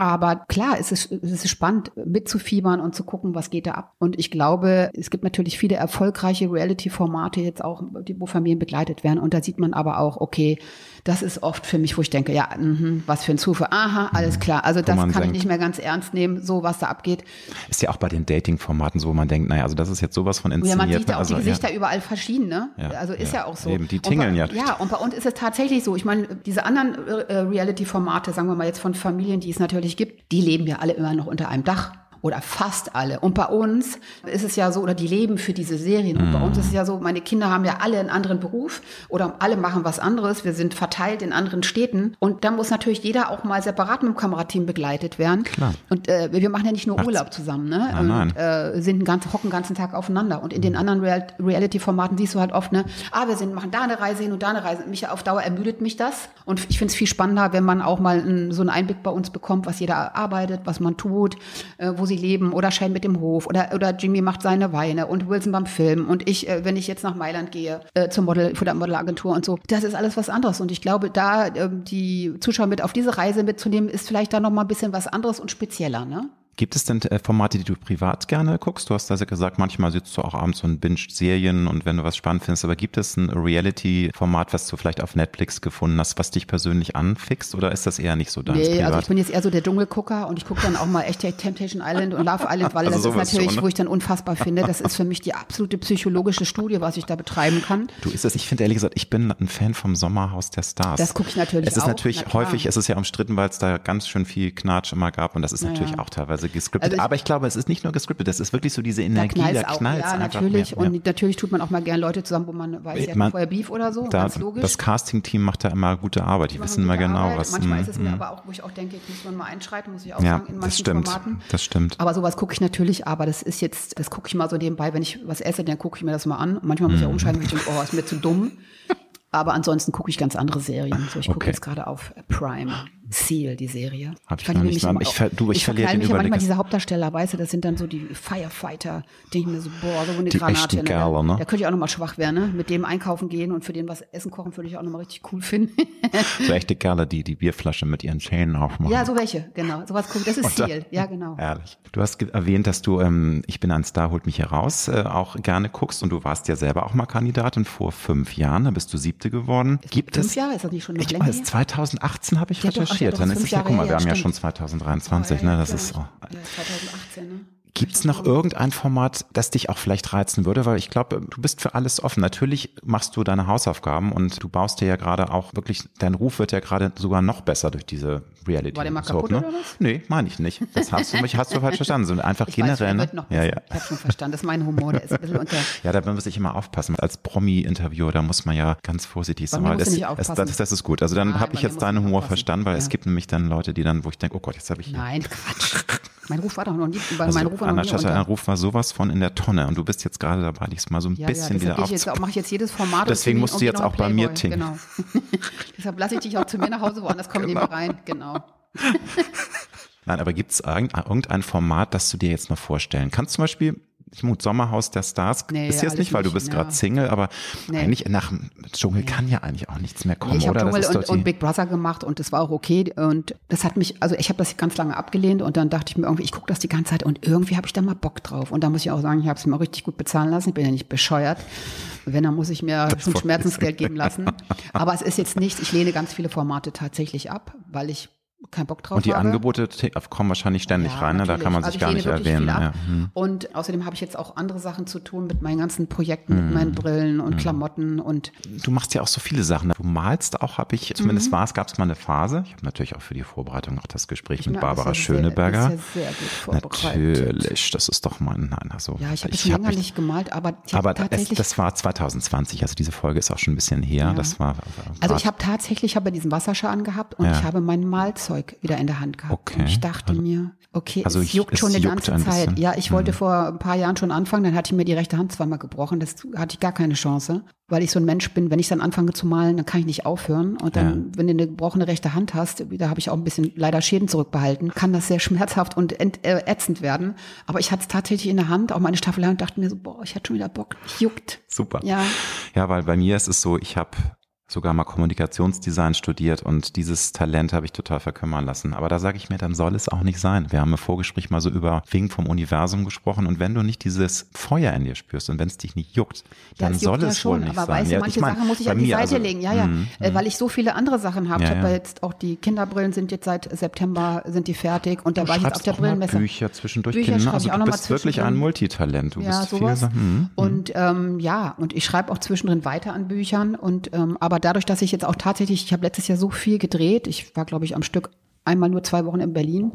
Aber klar, es ist, es ist spannend mitzufiebern und zu gucken, was geht da ab. Und ich glaube, es gibt natürlich viele erfolgreiche Reality-Formate jetzt auch, die, wo Familien begleitet werden. Und da sieht man aber auch, okay, das ist oft für mich, wo ich denke, ja, mh, was für ein Zufall. Aha, alles mhm. klar. Also das kann denkt, ich nicht mehr ganz ernst nehmen, so was da abgeht. Ist ja auch bei den Dating-Formaten so, wo man denkt, naja, also das ist jetzt sowas von inszeniert. Ja, man sieht ja auch also, die Gesichter ja. überall verschieden, ne? Ja, also ist ja, ja, auch so. Eben, die tingeln bei, ja. Ja, und bei uns ist es tatsächlich so. Ich meine, diese anderen äh, Reality-Formate, sagen wir mal jetzt von Familien, die es natürlich gibt, die leben ja alle immer noch unter einem Dach oder fast alle. Und bei uns ist es ja so, oder die leben für diese Serien. Und mhm. bei uns ist es ja so, meine Kinder haben ja alle einen anderen Beruf oder alle machen was anderes. Wir sind verteilt in anderen Städten. Und da muss natürlich jeder auch mal separat mit dem Kamerateam begleitet werden. Klar. Und äh, wir machen ja nicht nur Macht's. Urlaub zusammen, ne? Nein, nein. Und äh, sind ganz, hocken den ganzen Tag aufeinander. Und in mhm. den anderen Real Reality-Formaten siehst du halt oft, ne, ah, wir sind, machen da eine Reise hin und da eine Reise. Mich auf Dauer ermüdet mich das. Und ich finde es viel spannender, wenn man auch mal einen, so einen Einblick bei uns bekommt, was jeder arbeitet, was man tut, äh, wo sie leben oder Shane mit dem Hof oder, oder Jimmy macht seine Weine und Wilson beim Film und ich, äh, wenn ich jetzt nach Mailand gehe, äh, zur Model, für der Modelagentur und so, das ist alles was anderes und ich glaube, da äh, die Zuschauer mit auf diese Reise mitzunehmen, ist vielleicht da noch mal ein bisschen was anderes und spezieller, ne? Gibt es denn äh, Formate, die du privat gerne guckst? Du hast also gesagt, manchmal sitzt du auch abends und bingst Serien und wenn du was spannend findest, aber gibt es ein Reality-Format, was du vielleicht auf Netflix gefunden hast, was dich persönlich anfixt oder ist das eher nicht so dein Nee, privat? also ich bin jetzt eher so der Dschungelgucker und ich gucke dann auch mal echt Temptation Island und Love Island, weil also das ist natürlich, schon, ne? wo ich dann unfassbar finde, das ist für mich die absolute psychologische Studie, was ich da betreiben kann. Du ist es, ich finde ehrlich gesagt, ich bin ein Fan vom Sommerhaus der Stars. Das gucke ich natürlich auch. Es ist auch, natürlich häufig, es ist ja umstritten, weil es da ganz schön viel Knatsch immer gab und das ist natürlich ja. auch teilweise gescriptet. Also aber ich glaube, es ist nicht nur gescriptet, das ist wirklich so diese Energie, da knallt Ja, natürlich. Mehr, ja. Und natürlich tut man auch mal gerne Leute zusammen, wo man weiß, ja, man, vorher Beef oder so, da, ganz logisch. Das Casting-Team macht da immer gute Arbeit, die, die wissen immer genau, Arbeit. was. Manchmal ist es mir aber auch, wo ich auch denke, muss man mal einschreiten, muss ich auch ja, sagen, in manchen das stimmt, Formaten. Das stimmt. Aber sowas gucke ich natürlich, aber das ist jetzt, das gucke ich mal so nebenbei, wenn ich was esse, dann gucke ich mir das mal an. manchmal muss ich auch mhm. umschalten, weil ich denke, oh, ist mir zu dumm. Aber ansonsten gucke ich ganz andere Serien. So, ich gucke okay. jetzt gerade auf Prime. Seal, die Serie. Hab ich, ich noch nicht mal. Ich, ver, du, ich, ich verliere den mich ja manchmal diese Hauptdarsteller, weißt du, das sind dann so die Firefighter, die ich mir so, boah, so eine die Granate. Ne? Kerle, ne? Da könnte ich auch nochmal schwach werden, ne? Mit dem einkaufen gehen und für den was essen kochen, würde ich auch nochmal richtig cool finden. so echte Kerle, die die Bierflasche mit ihren Schänen aufmachen. Ja, so welche, genau. Sowas cool. Das ist Seal, ja, genau. Ehrlich. Du hast erwähnt, dass du ähm, Ich bin ein Star, holt mich heraus, äh, auch gerne guckst und du warst ja selber auch mal Kandidatin vor fünf Jahren, da bist du siebte geworden. Gibt fünf es? Jahre, ist das nicht schon noch ich länger? Weiß, 2018 habe ich ja, recherchiert, ja, dann ist es ja, guck mal, wir haben ja schon 2023, oh, ne? Das ist. Oh. Ja, 2018, ne? Gibt es noch irgendein Format, das dich auch vielleicht reizen würde? Weil ich glaube, du bist für alles offen. Natürlich machst du deine Hausaufgaben und du baust dir ja gerade auch wirklich, dein Ruf wird ja gerade sogar noch besser durch diese Reality. War der mal kaputt ne? oder was? Nee, meine ich nicht. Das hast du mich hast du falsch verstanden. So einfach ich generell. Weiß, ne? ja, ja. Ich habe schon verstanden. Das ist mein Humor. Der ist ein bisschen unter. ja, da muss ich immer aufpassen. Als Promi-Interviewer, da muss man ja ganz vorsichtig sein. Weil das, das, das, das, ist gut. Also dann habe ich jetzt deinen Humor verstanden, weil ja. es gibt nämlich dann Leute, die dann, wo ich denke, oh Gott, jetzt habe ich. Nein, Quatsch. Mein Ruf war doch noch nie. Also mein Ruf war Anna Schatter, ein Ruf war sowas von in der Tonne und du bist jetzt gerade dabei, dich mal so ein ja, bisschen ja, wieder aufzubauen. mache ich jetzt jedes Format. Deswegen musst du jetzt auch bei mir tinken. Genau. deshalb lasse ich dich auch zu mir nach Hause, woanders kommen genau. rein. Genau. Nein, aber gibt es irgendein Format, das du dir jetzt noch vorstellen kannst? Zum Beispiel Mut Sommerhaus der Stars nee, ist jetzt nicht, weil du bist ja. gerade Single, aber nee. eigentlich nach Dschungel nee. kann ja eigentlich auch nichts mehr kommen, ich oder? Dschungel und, und, Big Brother gemacht und das war auch okay und das hat mich, also ich habe das ganz lange abgelehnt und dann dachte ich mir irgendwie, ich gucke das die ganze Zeit und irgendwie habe ich da mal Bock drauf und da muss ich auch sagen, ich habe es mir richtig gut bezahlen lassen, ich bin ja nicht bescheuert. Wenn, dann muss ich mir das schon Schmerzensgeld geben lassen. Aber es ist jetzt nicht, ich lehne ganz viele Formate tatsächlich ab, weil ich keinen Bock drauf Und die habe. Angebote kommen wahrscheinlich ständig ja, rein, ne? da kann man also sich gar nicht erwähnen. Ja. Hm. Und außerdem habe ich jetzt auch andere Sachen zu tun mit meinen ganzen Projekten, hm. mit meinen Brillen und hm. Klamotten und Du machst ja auch so viele Sachen. Du malst auch, habe ich, zumindest mhm. war es, gab es mal eine Phase. Ich habe natürlich auch für die Vorbereitung noch das Gespräch mit Barbara Schöneberger. Sehr, das sehr gut vorbereitet. Natürlich, das ist doch mein, nein, also. Ja, ich habe schon länger nicht gemalt, aber Aber es, das war 2020, also diese Folge ist auch schon ein bisschen her. Ja. Das war. Also ich habe tatsächlich, habe diesen Wasserschaden angehabt und ich habe mein Malzeug Werkzeug wieder in der Hand gehabt. Okay. Und ich dachte also, mir, okay, also es ich, juckt schon es eine ganze ein Zeit. Ja, ich wollte hm. vor ein paar Jahren schon anfangen, dann hatte ich mir die rechte Hand zweimal gebrochen. Das hatte ich gar keine Chance, weil ich so ein Mensch bin, wenn ich dann anfange zu malen, dann kann ich nicht aufhören. Und dann, ja. wenn du eine gebrochene rechte Hand hast, da habe ich auch ein bisschen leider Schäden zurückbehalten, kann das sehr schmerzhaft und äh, ätzend werden. Aber ich hatte es tatsächlich in der Hand, auch meine Staffelei und dachte mir so, boah, ich hatte schon wieder Bock, juckt. Super. Ja. Ja, weil bei mir ist es so, ich habe sogar mal Kommunikationsdesign studiert und dieses Talent habe ich total verkümmern lassen. Aber da sage ich mir, dann soll es auch nicht sein. Wir haben im Vorgespräch mal so über Wing vom Universum gesprochen und wenn du nicht dieses Feuer in dir spürst und wenn es dich nicht juckt, dann ja, es soll es ja wohl nicht aber sein. Weißt du, manche ich mein, Sachen muss ich an die Seite also, legen, ja, ja, mm, mm. weil ich so viele andere Sachen habe. Ja, ich habe ja. jetzt auch die Kinderbrillen sind jetzt seit September sind die fertig und da war ich jetzt auf der Brillenmesse. Bücher zwischendurch Bücher Kinder, also du bist wirklich ein Multitalent. Du ja, bist sowas. Viel, mm, und ähm, ja, und ich schreibe auch zwischendrin weiter an Büchern und ähm, aber dadurch, dass ich jetzt auch tatsächlich, ich habe letztes Jahr so viel gedreht. Ich war, glaube ich, am Stück einmal nur zwei Wochen in Berlin.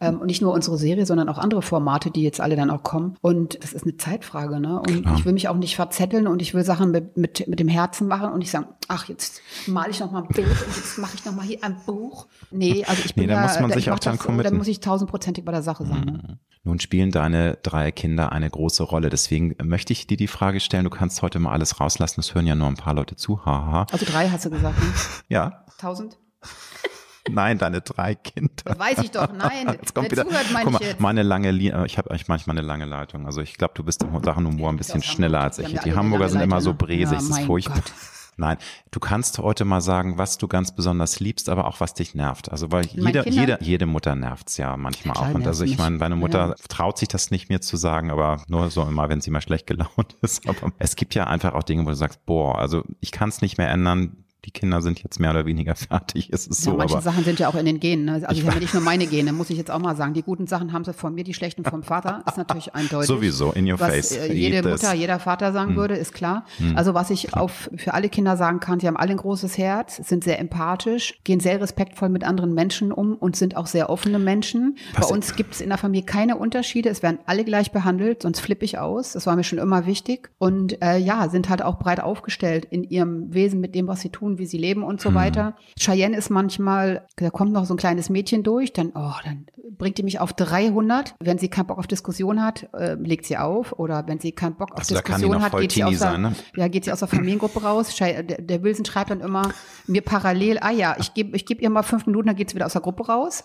Ähm, und nicht nur unsere Serie, sondern auch andere Formate, die jetzt alle dann auch kommen. Und das ist eine Zeitfrage, ne? Und Klar. ich will mich auch nicht verzetteln und ich will Sachen mit, mit, mit dem Herzen machen und ich sagen, ach, jetzt male ich noch mal ein Bild und jetzt mache ich noch mal hier ein Buch. Nee, also ich bin nee, da, muss man da, sich auch dann committen. Da muss ich tausendprozentig bei der Sache sein. Ne? Nun spielen deine drei Kinder eine große Rolle. Deswegen möchte ich dir die Frage stellen, du kannst heute mal alles rauslassen, es hören ja nur ein paar Leute zu, haha. Also drei hast du gesagt, ne? ja. Tausend? Nein, deine drei Kinder. Das weiß ich doch, nein. Jetzt kommt wieder, zuhört, meine guck mal, ich meine lange, ich habe eigentlich manchmal eine lange Leitung. Also ich glaube, du bist im Sachen Humor ein bisschen schneller als ich. Die Hamburger sind immer so bresig, ja, das ist furchtbar. Gott. Nein, du kannst heute mal sagen, was du ganz besonders liebst, aber auch was dich nervt. Also weil jeder, jede, jede Mutter nervt's ja manchmal auch. Und also ich meine, deine Mutter ja. traut sich das nicht mir zu sagen, aber nur so immer, wenn sie mal schlecht gelaunt ist. Aber es gibt ja einfach auch Dinge, wo du sagst, boah, also ich kann es nicht mehr ändern die Kinder sind jetzt mehr oder weniger fertig. Es ist ja, so, manche aber Sachen sind ja auch in den Genen. Ne? Also ich, ich habe nicht nur meine Gene, muss ich jetzt auch mal sagen. Die guten Sachen haben sie von mir, die schlechten vom Vater, ist natürlich eindeutig. Sowieso, in your was face. Äh, jede Mutter, jeder Vater sagen hm. würde, ist klar. Hm. Also was ich auf, für alle Kinder sagen kann, sie haben alle ein großes Herz, sind sehr empathisch, gehen sehr respektvoll mit anderen Menschen um und sind auch sehr offene Menschen. Was Bei uns gibt es in der Familie keine Unterschiede. Es werden alle gleich behandelt, sonst flippe ich aus. Das war mir schon immer wichtig. Und äh, ja, sind halt auch breit aufgestellt in ihrem Wesen mit dem, was sie tun, wie sie leben und so weiter. Cheyenne ist manchmal, da kommt noch so ein kleines Mädchen durch, dann, oh, dann bringt die mich auf 300. Wenn sie keinen Bock auf Diskussion hat, äh, legt sie auf. Oder wenn sie keinen Bock auf also Diskussion hat, geht sie, aus der, ne? ja, geht sie aus der Familiengruppe raus. Der, der Wilson schreibt dann immer mir parallel, ah ja, ich gebe ich geb ihr mal fünf Minuten, dann geht sie wieder aus der Gruppe raus.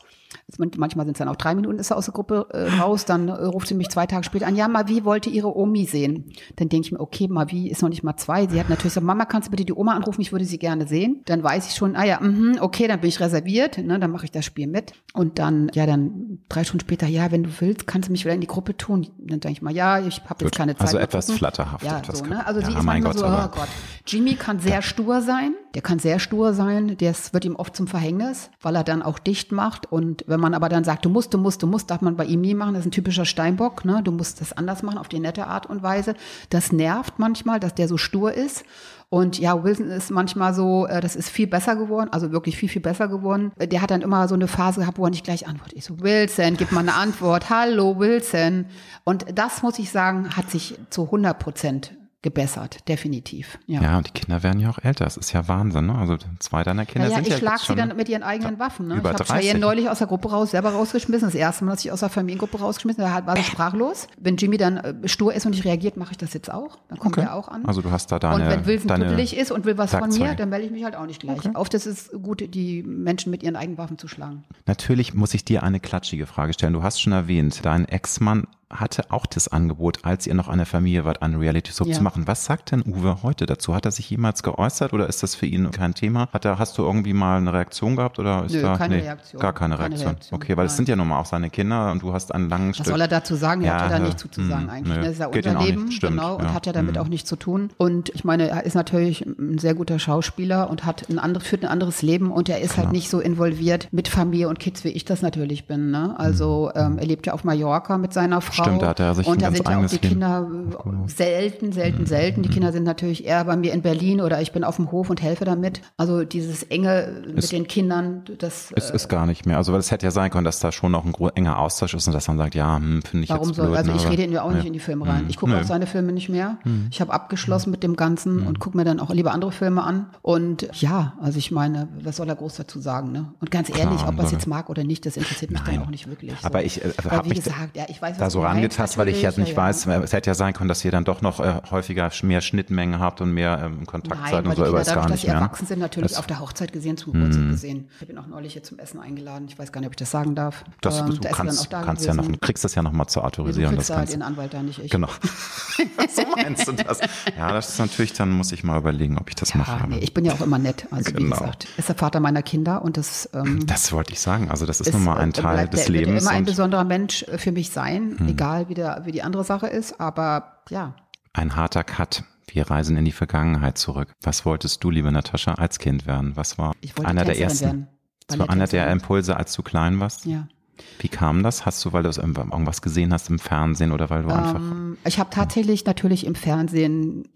Manchmal sind es dann auch drei Minuten, ist er aus der Gruppe äh, raus. Dann äh, ruft sie mich zwei Tage später an. Ja, Mavi wollte ihre Omi sehen. Dann denke ich mir, okay, Mavi ist noch nicht mal zwei. Sie hat natürlich gesagt, Mama, kannst du bitte die Oma anrufen? Ich würde sie gerne sehen. Dann weiß ich schon, ah ja, mh, okay, dann bin ich reserviert. Ne, dann mache ich das Spiel mit. Und dann, ja, dann drei Stunden später, ja, wenn du willst, kannst du mich wieder in die Gruppe tun. Dann denke ich mal, ja, ich habe jetzt keine Zeit. Also etwas gucken. flatterhaft. Ja, etwas so, ne? Also ja, sie ist manchmal so, oh Gott. Jimmy kann sehr ja. stur sein. Der kann sehr stur sein. Das wird ihm oft zum Verhängnis, weil er dann auch dicht macht. Und wenn man aber dann sagt, du musst, du musst, du musst, darf man bei ihm nie machen. Das ist ein typischer Steinbock. Ne? Du musst das anders machen, auf die nette Art und Weise. Das nervt manchmal, dass der so stur ist. Und ja, Wilson ist manchmal so, äh, das ist viel besser geworden, also wirklich viel, viel besser geworden. Der hat dann immer so eine Phase gehabt, wo er nicht gleich antwortet. Ich so, Wilson, gib mal eine Antwort. Hallo, Wilson. Und das, muss ich sagen, hat sich zu 100 Prozent gebessert, definitiv. Ja. ja, und die Kinder werden ja auch älter. Das ist ja Wahnsinn. Ne? Also zwei deiner Kinder ja, ja, sind ich ja schlag sie dann mit ihren eigenen Waffen. Ne? Über ich habe Cheyenne neulich aus der Gruppe raus, selber rausgeschmissen. Das erste Mal, dass ich aus der Familiengruppe rausgeschmissen habe, war sie sprachlos. Wenn Jimmy dann äh, stur ist und nicht reagiert, mache ich das jetzt auch. Dann kommt okay. er auch an. Also du hast da deine Und wenn Wilson tuttelig ist und will was Werkzeuge. von mir, dann melde ich mich halt auch nicht gleich. Okay. Auf das ist gut, die Menschen mit ihren eigenen Waffen zu schlagen. Natürlich muss ich dir eine klatschige Frage stellen. Du hast schon erwähnt, dein Ex-Mann hatte auch das Angebot, als ihr noch eine Familie wart, eine Reality Soap ja. zu machen. Was sagt denn Uwe heute dazu? Hat er sich jemals geäußert oder ist das für ihn kein Thema? Hat er, hast du irgendwie mal eine Reaktion gehabt oder ist Nö, da keine nee, Reaktion. gar keine, keine Reaktion. Reaktion. Okay, weil es sind ja nun mal auch seine Kinder und du hast einen langen Was Stück. soll er dazu sagen? Er ja, hat ja da nichts zu sagen mh, eigentlich. Nö, das ist ja Stimmt, genau, und ja. hat ja damit mh. auch nichts zu tun. Und ich meine, er ist natürlich ein sehr guter Schauspieler und hat ein anderes, führt ein anderes Leben und er ist Klar. halt nicht so involviert mit Familie und Kids, wie ich das natürlich bin. Ne? Also ähm, er lebt ja auf Mallorca mit seiner Frau. Stimmt, da hat er sich und da sind ja auch die Kinder Leben. selten, selten, selten. Die Kinder sind natürlich eher bei mir in Berlin oder ich bin auf dem Hof und helfe damit. Also dieses enge mit den Kindern, das es ist gar nicht mehr. Also weil es hätte ja sein können, dass da schon noch ein enger Austausch ist und dass man sagt, ja, hm, finde ich Warum jetzt soll? blöd, also ich rede ihn ja auch nicht in die Filme rein. Hm. Ich gucke auch seine Filme nicht mehr. Hm. Ich habe abgeschlossen mit dem Ganzen hm. und gucke mir dann auch lieber andere Filme an. Und ja, also ich meine, was soll er groß dazu sagen? Ne? Und ganz ehrlich, Klar, ob er es jetzt mag oder nicht, das interessiert mich Nein. dann auch nicht wirklich. So. Aber ich äh, habe mich gesagt, ja, ich weiß, da so rangetastet, weil ich ja nicht weiß, es hätte ja sein können, dass ihr dann doch noch äh, häufiger mehr Schnittmengen habt und mehr ähm, Kontakt seid und so, aber ist gar nicht mehr. Die erwachsen sind natürlich das auf der Hochzeit gesehen, zum Geburtstag mm. gesehen. Ich bin auch neulich hier zum Essen eingeladen. Ich weiß gar nicht, ob ich das sagen darf. Das, ähm, du kannst, kannst ja noch, kriegst das ja noch mal zu autorisieren. Ja, du das halt den Anwalt da nicht ich. Genau. so meinst du das? Ja, das ist natürlich, dann muss ich mal überlegen, ob ich das ja, mache. Nee, ich bin ja auch immer nett. Also genau. wie gesagt, ist der Vater meiner Kinder und das. Ähm, das wollte ich sagen. Also das ist, ist nun mal ein Teil des Lebens. Wird immer ein besonderer Mensch für mich sein, hm. Egal wie, der, wie die andere Sache ist. Aber ja, ein harter Cut. Wir reisen in die Vergangenheit zurück. Was wolltest du, liebe Natascha, als Kind werden? Was war einer der ersten? Werden. Das war einer der Impulse, als du klein warst? Ja. Wie kam das? Hast du, weil du irgendwas gesehen hast im Fernsehen oder weil du ähm, einfach. Ich habe tatsächlich natürlich im Fernsehen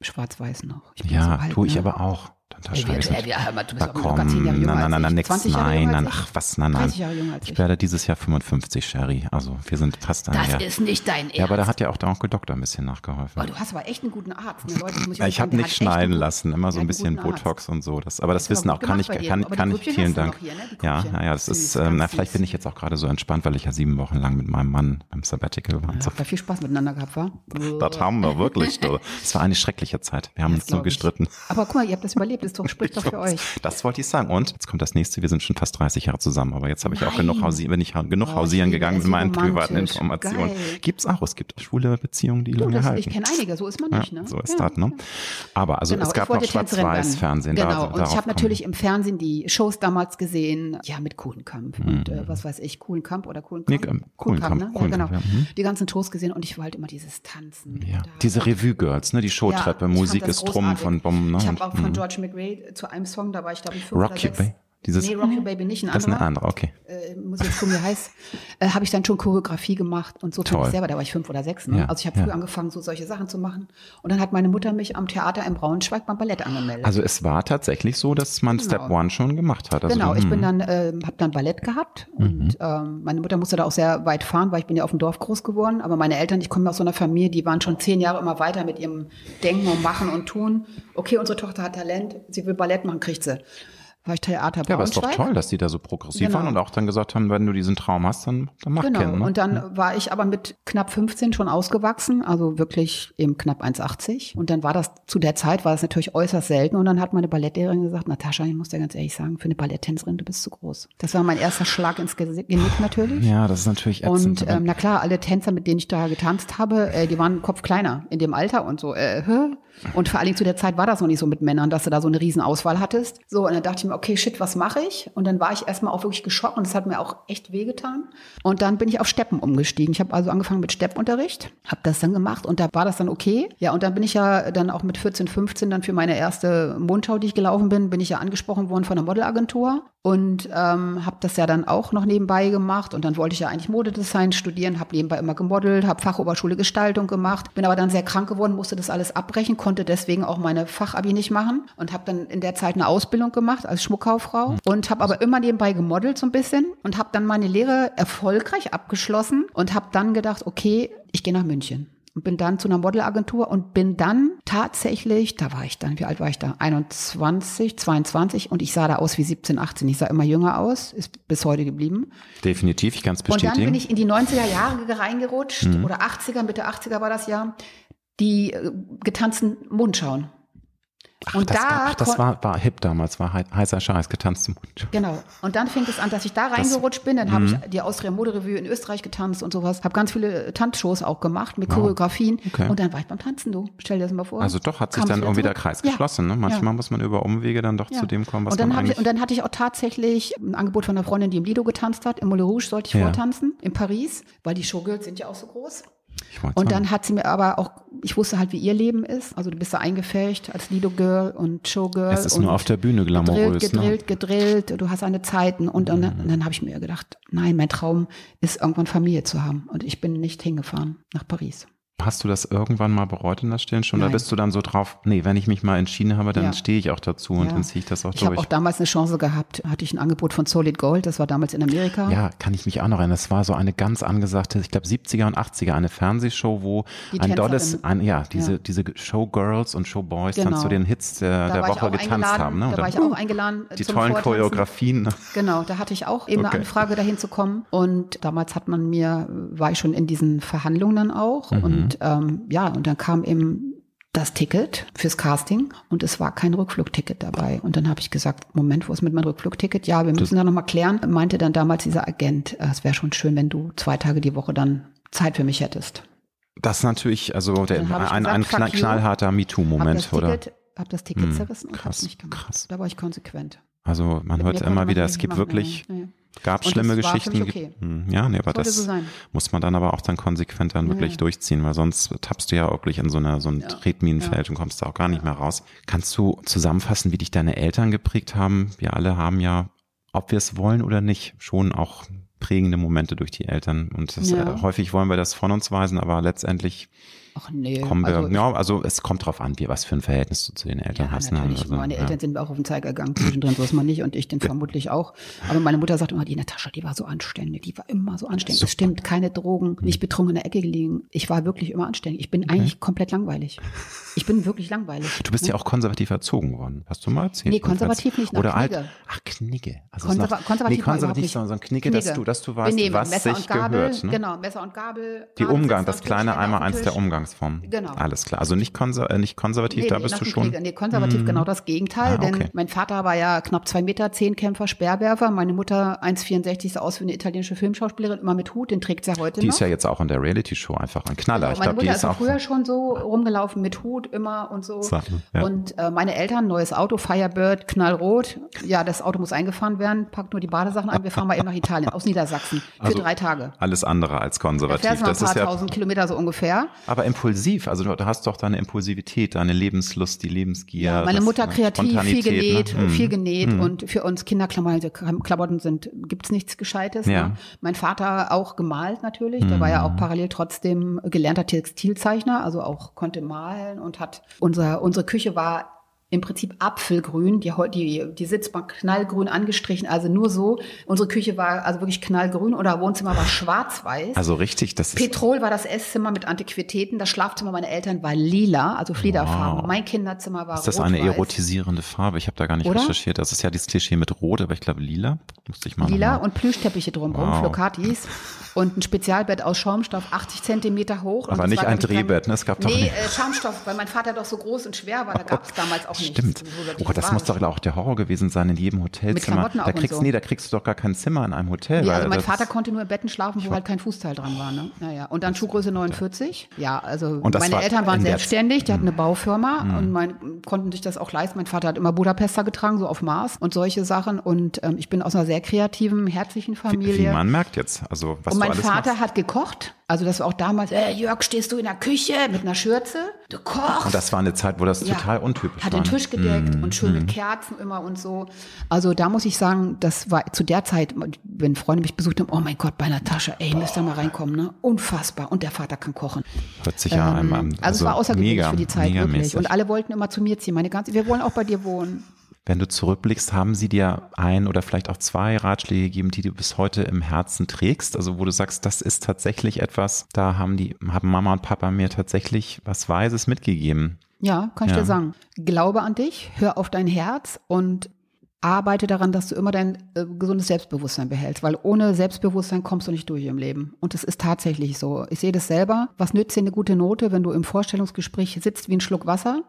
schwarz-weiß noch. ja, so tue ich ne? aber auch. Natascha. Ey, ey, ey, du bist da komm, nein, nein, nein, nein, nix, nein, nein, ach was, nein, nein. Ich werde dieses Jahr 55, Sherry. Also wir sind fast ein Das Jahr. ist nicht dein Ernst. Ja, aber da hat ja auch der Onkel Doktor ein bisschen nachgeholfen. Aber du hast aber echt einen guten Arzt. Ne? Leute, ich, ja, ich habe nicht schneiden lassen, immer so ein bisschen Botox und so. Das, aber das, das Wissen auch kann ich, kann, kann ich, vielen Dank. Hier, ne? Ja, ja, ja, das ist, ähm, na, vielleicht bin ich jetzt auch gerade so entspannt, weil ich ja sieben Wochen lang mit meinem Mann im Sabbatical war. Ja, viel Spaß miteinander gehabt, war? Das haben wir wirklich. Es war eine schreckliche Zeit. Wir haben uns nur gestritten. Aber guck mal, ihr habt das überlebt. Das doch, spricht doch für euch. Das wollte ich sagen. Und jetzt kommt das nächste. Wir sind schon fast 30 Jahre zusammen, aber jetzt habe ich auch genug hausieren, bin ich genug oh, hausieren gegangen mit meinen privaten Informationen. Geil. Gibt's auch. Es gibt schwule Beziehungen, die du, lange das, halten. Ich kenne einige. So ist man nicht. Ne? so ist ja, das. Ne? Aber also genau, es gab noch Schwarz-Weiß-Fernsehen. Genau. Da, und ich habe natürlich im Fernsehen die Shows damals gesehen. Ja, mit Kuhlenkamp mhm. und äh, was weiß ich, Kuhlenkamp oder Kuhlenkamp. Nee, ähm, Kuhlenkamp, ne? ja, genau. Mhm. Die ganzen Shows gesehen und ich wollte immer dieses Tanzen. Ja. Diese Revue-Girls, ne? Die Showtreppe, Musik ist Trumm von Bomben. Ne? Ich habe auch von mhm. George McRae zu einem Song, da war ich glaube ich fünf Rocky oder sechs. Dieses, nee, Rock Your Baby nicht, ein anderer. Das ist ein anderer, okay. Äh, muss jetzt gucken, wie heißt. Äh, habe ich dann schon Choreografie gemacht und so Toll. ich selber, da war ich fünf oder sechs. Ne? Ja, also ich habe ja. früh angefangen, so solche Sachen zu machen. Und dann hat meine Mutter mich am Theater in Braunschweig beim Ballett angemeldet. Also es war tatsächlich so, dass man genau. Step One schon gemacht hat. Also genau, ich bin hm. dann, äh, habe dann Ballett gehabt und mhm. ähm, meine Mutter musste da auch sehr weit fahren, weil ich bin ja auf dem Dorf groß geworden. Aber meine Eltern, ich komme aus so einer Familie, die waren schon zehn Jahre immer weiter mit ihrem Denken und Machen und Tun. Okay, unsere Tochter hat Talent, sie will Ballett machen, kriegt sie war ich Theater Ja, aber ist doch toll, dass die da so progressiv genau. waren und auch dann gesagt haben, wenn du diesen Traum hast, dann, dann mach genau. Kind, ne? Und dann ja. war ich aber mit knapp 15 schon ausgewachsen, also wirklich eben knapp 1,80. Und dann war das, zu der Zeit war das natürlich äußerst selten. Und dann hat meine Ballettlehrerin gesagt, Natascha, ich muss dir ganz ehrlich sagen, für eine Balletttänzerin, du bist zu groß. Das war mein erster Schlag ins Genick natürlich. Ja, das ist natürlich ätzend. Und ähm, na klar, alle Tänzer, mit denen ich da getanzt habe, äh, die waren Kopf kleiner in dem Alter und so. Äh, hä? Und vor allen Dingen zu der Zeit war das noch nicht so mit Männern, dass du da so eine riesen Auswahl hattest. So, und dann dachte ich mir, okay, shit, was mache ich? Und dann war ich erstmal auch wirklich geschockt und das hat mir auch echt wehgetan. Und dann bin ich auf Steppen umgestiegen. Ich habe also angefangen mit Steppunterricht, habe das dann gemacht und da war das dann okay. Ja, und dann bin ich ja dann auch mit 14, 15 dann für meine erste Mondschau, die ich gelaufen bin, bin ich ja angesprochen worden von der Modelagentur und ähm, habe das ja dann auch noch nebenbei gemacht und dann wollte ich ja eigentlich Modedesign studieren, habe nebenbei immer gemodelt, habe Fachoberschule Gestaltung gemacht, bin aber dann sehr krank geworden, musste das alles abbrechen, konnte deswegen auch meine Fachabi nicht machen und habe dann in der Zeit eine Ausbildung gemacht als Schmuckkauffrau mhm. und habe aber immer nebenbei gemodelt so ein bisschen und habe dann meine Lehre erfolgreich abgeschlossen und habe dann gedacht, okay, ich gehe nach München und bin dann zu einer Modelagentur und bin dann tatsächlich, da war ich dann, wie alt war ich da? 21, 22 und ich sah da aus wie 17, 18. Ich sah immer jünger aus, ist bis heute geblieben. Definitiv, ich kann es bestätigen. Und dann bin ich in die 90er Jahre reingerutscht mhm. oder 80er, Mitte 80er war das Jahr, die äh, getanzten Mundschauen. Ach, und das, da ach, das war, war hip damals, war heißer Scheiß, getanzt zum Mund. Genau. Und dann fing es an, dass ich da reingerutscht bin. Dann habe ich mhm. die Austria Moderevue in Österreich getanzt und sowas. Habe ganz viele Tanzshows auch gemacht mit wow. Choreografien. Okay. Und dann war ich beim Tanzen, du. Stell dir das mal vor. Also doch hat sich dann irgendwie zurück. der Kreis geschlossen. Ne? Manchmal ja. muss man über Umwege dann doch ja. zu dem kommen, was und dann man eigentlich... Ich, und dann hatte ich auch tatsächlich ein Angebot von einer Freundin, die im Lido getanzt hat. Im Moulin Rouge sollte ich ja. vortanzen, in Paris, weil die Showgirls sind ja auch so groß. Und dann hat sie mir aber auch, ich wusste halt, wie ihr Leben ist. Also du bist da eingefärcht als Lido-Girl und Showgirl. Es ist nur auf der Bühne glamourös. Gedrillt, gedrillt, ne? gedrillt. Du hast deine Zeiten. Und dann, mhm. dann habe ich mir gedacht, nein, mein Traum ist irgendwann Familie zu haben. Und ich bin nicht hingefahren nach Paris. Hast du das irgendwann mal bereut in der Stillen schon? Nein. Da bist du dann so drauf, nee, wenn ich mich mal entschieden habe, dann ja. stehe ich auch dazu und ja. dann ziehe ich das auch ich durch. Ich habe auch damals eine Chance gehabt, hatte ich ein Angebot von Solid Gold, das war damals in Amerika. Ja, kann ich mich auch noch erinnern. Das war so eine ganz angesagte, ich glaube 70er und 80er, eine Fernsehshow, wo Die ein dolles, ein, ja, diese, ja. diese Showgirls und Showboys genau. dann zu den Hits der, der Woche getanzt haben. Ne? Da war ich auch eingeladen. Die tollen Vortanzen. Choreografien. Ne? Genau, da hatte ich auch eben okay. eine Anfrage, dahin zu kommen. Und damals hat man mir, war ich schon in diesen Verhandlungen dann auch. Mhm. Und ähm, ja, und dann kam eben das Ticket fürs Casting und es war kein Rückflugticket dabei. Und dann habe ich gesagt, Moment, wo ist mit meinem Rückflugticket? Ja, wir müssen da nochmal klären. Meinte dann damals dieser Agent, äh, es wäre schon schön, wenn du zwei Tage die Woche dann Zeit für mich hättest. Das ist natürlich, also der, ein, ein knall, knallharter MeToo-Moment, oder? Ticket, hab das Ticket hm, zerrissen und hab's nicht gemacht. Krass. Da war ich konsequent. Also man hört immer wieder, es gibt wirklich, ja, ja. gab schlimme Geschichten. Okay. Hm, ja, nee, aber das so muss man dann aber auch dann konsequent dann wirklich ja. durchziehen, weil sonst tappst du ja wirklich in so, einer, so ein. Tretminenfeld und kommst da auch gar nicht mehr raus. Kannst du zusammenfassen, wie dich deine Eltern geprägt haben? Wir alle haben ja, ob wir es wollen oder nicht, schon auch prägende Momente durch die Eltern. Und das, äh, häufig wollen wir das von uns weisen, aber letztendlich Ach nee. Kommen wir, also, ja, also es kommt drauf an, wie was für ein Verhältnis du zu den Eltern ja, hast. Ne? Natürlich. Also, meine ja. Eltern sind mir auch auf den Zeiger gegangen, zwischendrin so ist man nicht und ich den vermutlich auch. Aber meine Mutter sagt immer, die Natascha, die war so anständig, die war immer so anständig. Das stimmt, keine Drogen, nicht betrunken in der Ecke gelegen. Ich war wirklich immer anständig. Ich bin okay. eigentlich komplett langweilig. Ich bin wirklich langweilig. Du bist ne? ja auch konservativ erzogen worden, hast du mal erzählt? Nee, konservativ nicht. Oder alt, Ach, Knigge. Also Konserva noch, konservativ, nee, konservativ nicht, sondern Knigge, Knigge, dass du, dass du weißt, Benehmen, was Messer sich Gabel, gehört. Ne? Genau, Messer und Gabel. Die Umgang, das kleine einmal eins der Umgangsformen. Genau. Alles klar. Also nicht, konser äh, nicht konservativ, nee, da bist du schon. Knigge. Nee, konservativ hm. genau das Gegenteil, ah, okay. denn mein Vater war ja knapp zwei Meter, zehn Kämpfer, Speerwerfer. Meine Mutter 1,64 sah aus wie eine italienische Filmschauspielerin, immer mit Hut, den trägt sie ja heute Die noch. ist ja jetzt auch in der Reality-Show einfach ein Knaller. Genau, ich glaube, die ist, ist auch früher schon so rumgelaufen mit Hut immer und so. Sachen, ja. Und äh, meine Eltern, neues Auto, Firebird, knallrot. Ja, das Auto muss eingefahren werden, packt nur die Badesachen ein. Wir fahren mal eben nach Italien, aus Niedersachsen, für also drei Tage. Alles andere als konservativ. Da das ein paar ist ja, tausend Kilometer so ungefähr. Aber impulsiv, also du hast doch deine Impulsivität, deine Lebenslust, die Lebensgier. Ja, meine Mutter kreativ, viel genäht, ne? viel genäht hm. und für uns Kinderklamotten sind, gibt's nichts Gescheites. Ja. Ne? Mein Vater auch gemalt natürlich, hm. der war ja auch parallel trotzdem gelernter Textilzeichner, also auch konnte malen und hat unser, unsere Küche war im Prinzip Apfelgrün, die, die, die Sitzbank knallgrün angestrichen, also nur so. Unsere Küche war also wirklich knallgrün oder Wohnzimmer war schwarz-weiß. Also richtig, das ist. Petrol war das Esszimmer mit Antiquitäten, das Schlafzimmer meiner Eltern war lila, also Fliederfarben. Wow. Mein Kinderzimmer war Ist das eine erotisierende Farbe? Ich habe da gar nicht oder? recherchiert. Das ist ja dieses Klischee mit Rot, aber ich glaube lila. Musste ich mal Lila und Plüschteppiche drumherum, wow. Flocatis und ein Spezialbett aus Schaumstoff, 80 Zentimeter hoch. Aber nicht ein Drehbett, ne? Es gab nee, doch nicht. Äh, Schaumstoff, weil mein Vater doch so groß und schwer war, da gab es damals auch Stimmt. Oh, das muss doch auch der Horror gewesen sein in jedem Hotelzimmer. Da kriegst, so. nee, da kriegst du doch gar kein Zimmer in einem Hotel. Nee, also mein Vater konnte nur in Betten schlafen, wo halt kein Fußteil dran war. Ne? Naja. Und dann Schuhgröße 49. Ja, also meine war Eltern waren selbstständig, die hatten eine Baufirma mhm. und mein, konnten sich das auch leisten. Mein Vater hat immer Budapester getragen, so auf Mars und solche Sachen. Und ähm, ich bin aus einer sehr kreativen, herzlichen Familie. Wie, wie man merkt jetzt. Also, was und mein Vater machst. hat gekocht. Also das war auch damals, äh, Jörg, stehst du in der Küche mit einer Schürze? Du kochst. Und das war eine Zeit, wo das ja. total untypisch hat war. Hat Tisch gedeckt mm, und schön mm. mit Kerzen immer und so. Also da muss ich sagen, das war zu der Zeit, wenn Freunde mich besucht haben, oh mein Gott, bei Natascha, ey, müsst ihr mal reinkommen, ne? Unfassbar. Und der Vater kann kochen. Hört sich ja ähm, einmal. Also, also es war außergewöhnlich mega, für die Zeit, wirklich. Und alle wollten immer zu mir ziehen. Meine ganze, wir wollen auch bei dir wohnen. Wenn du zurückblickst, haben sie dir ein oder vielleicht auch zwei Ratschläge gegeben, die du bis heute im Herzen trägst? Also wo du sagst, das ist tatsächlich etwas, da haben die, haben Mama und Papa mir tatsächlich was Weises mitgegeben. Ja, kann ich ja. dir sagen. Glaube an dich, hör auf dein Herz und arbeite daran, dass du immer dein äh, gesundes Selbstbewusstsein behältst, weil ohne Selbstbewusstsein kommst du nicht durch im Leben. Und das ist tatsächlich so. Ich sehe das selber. Was nützt dir eine gute Note, wenn du im Vorstellungsgespräch sitzt wie ein Schluck Wasser?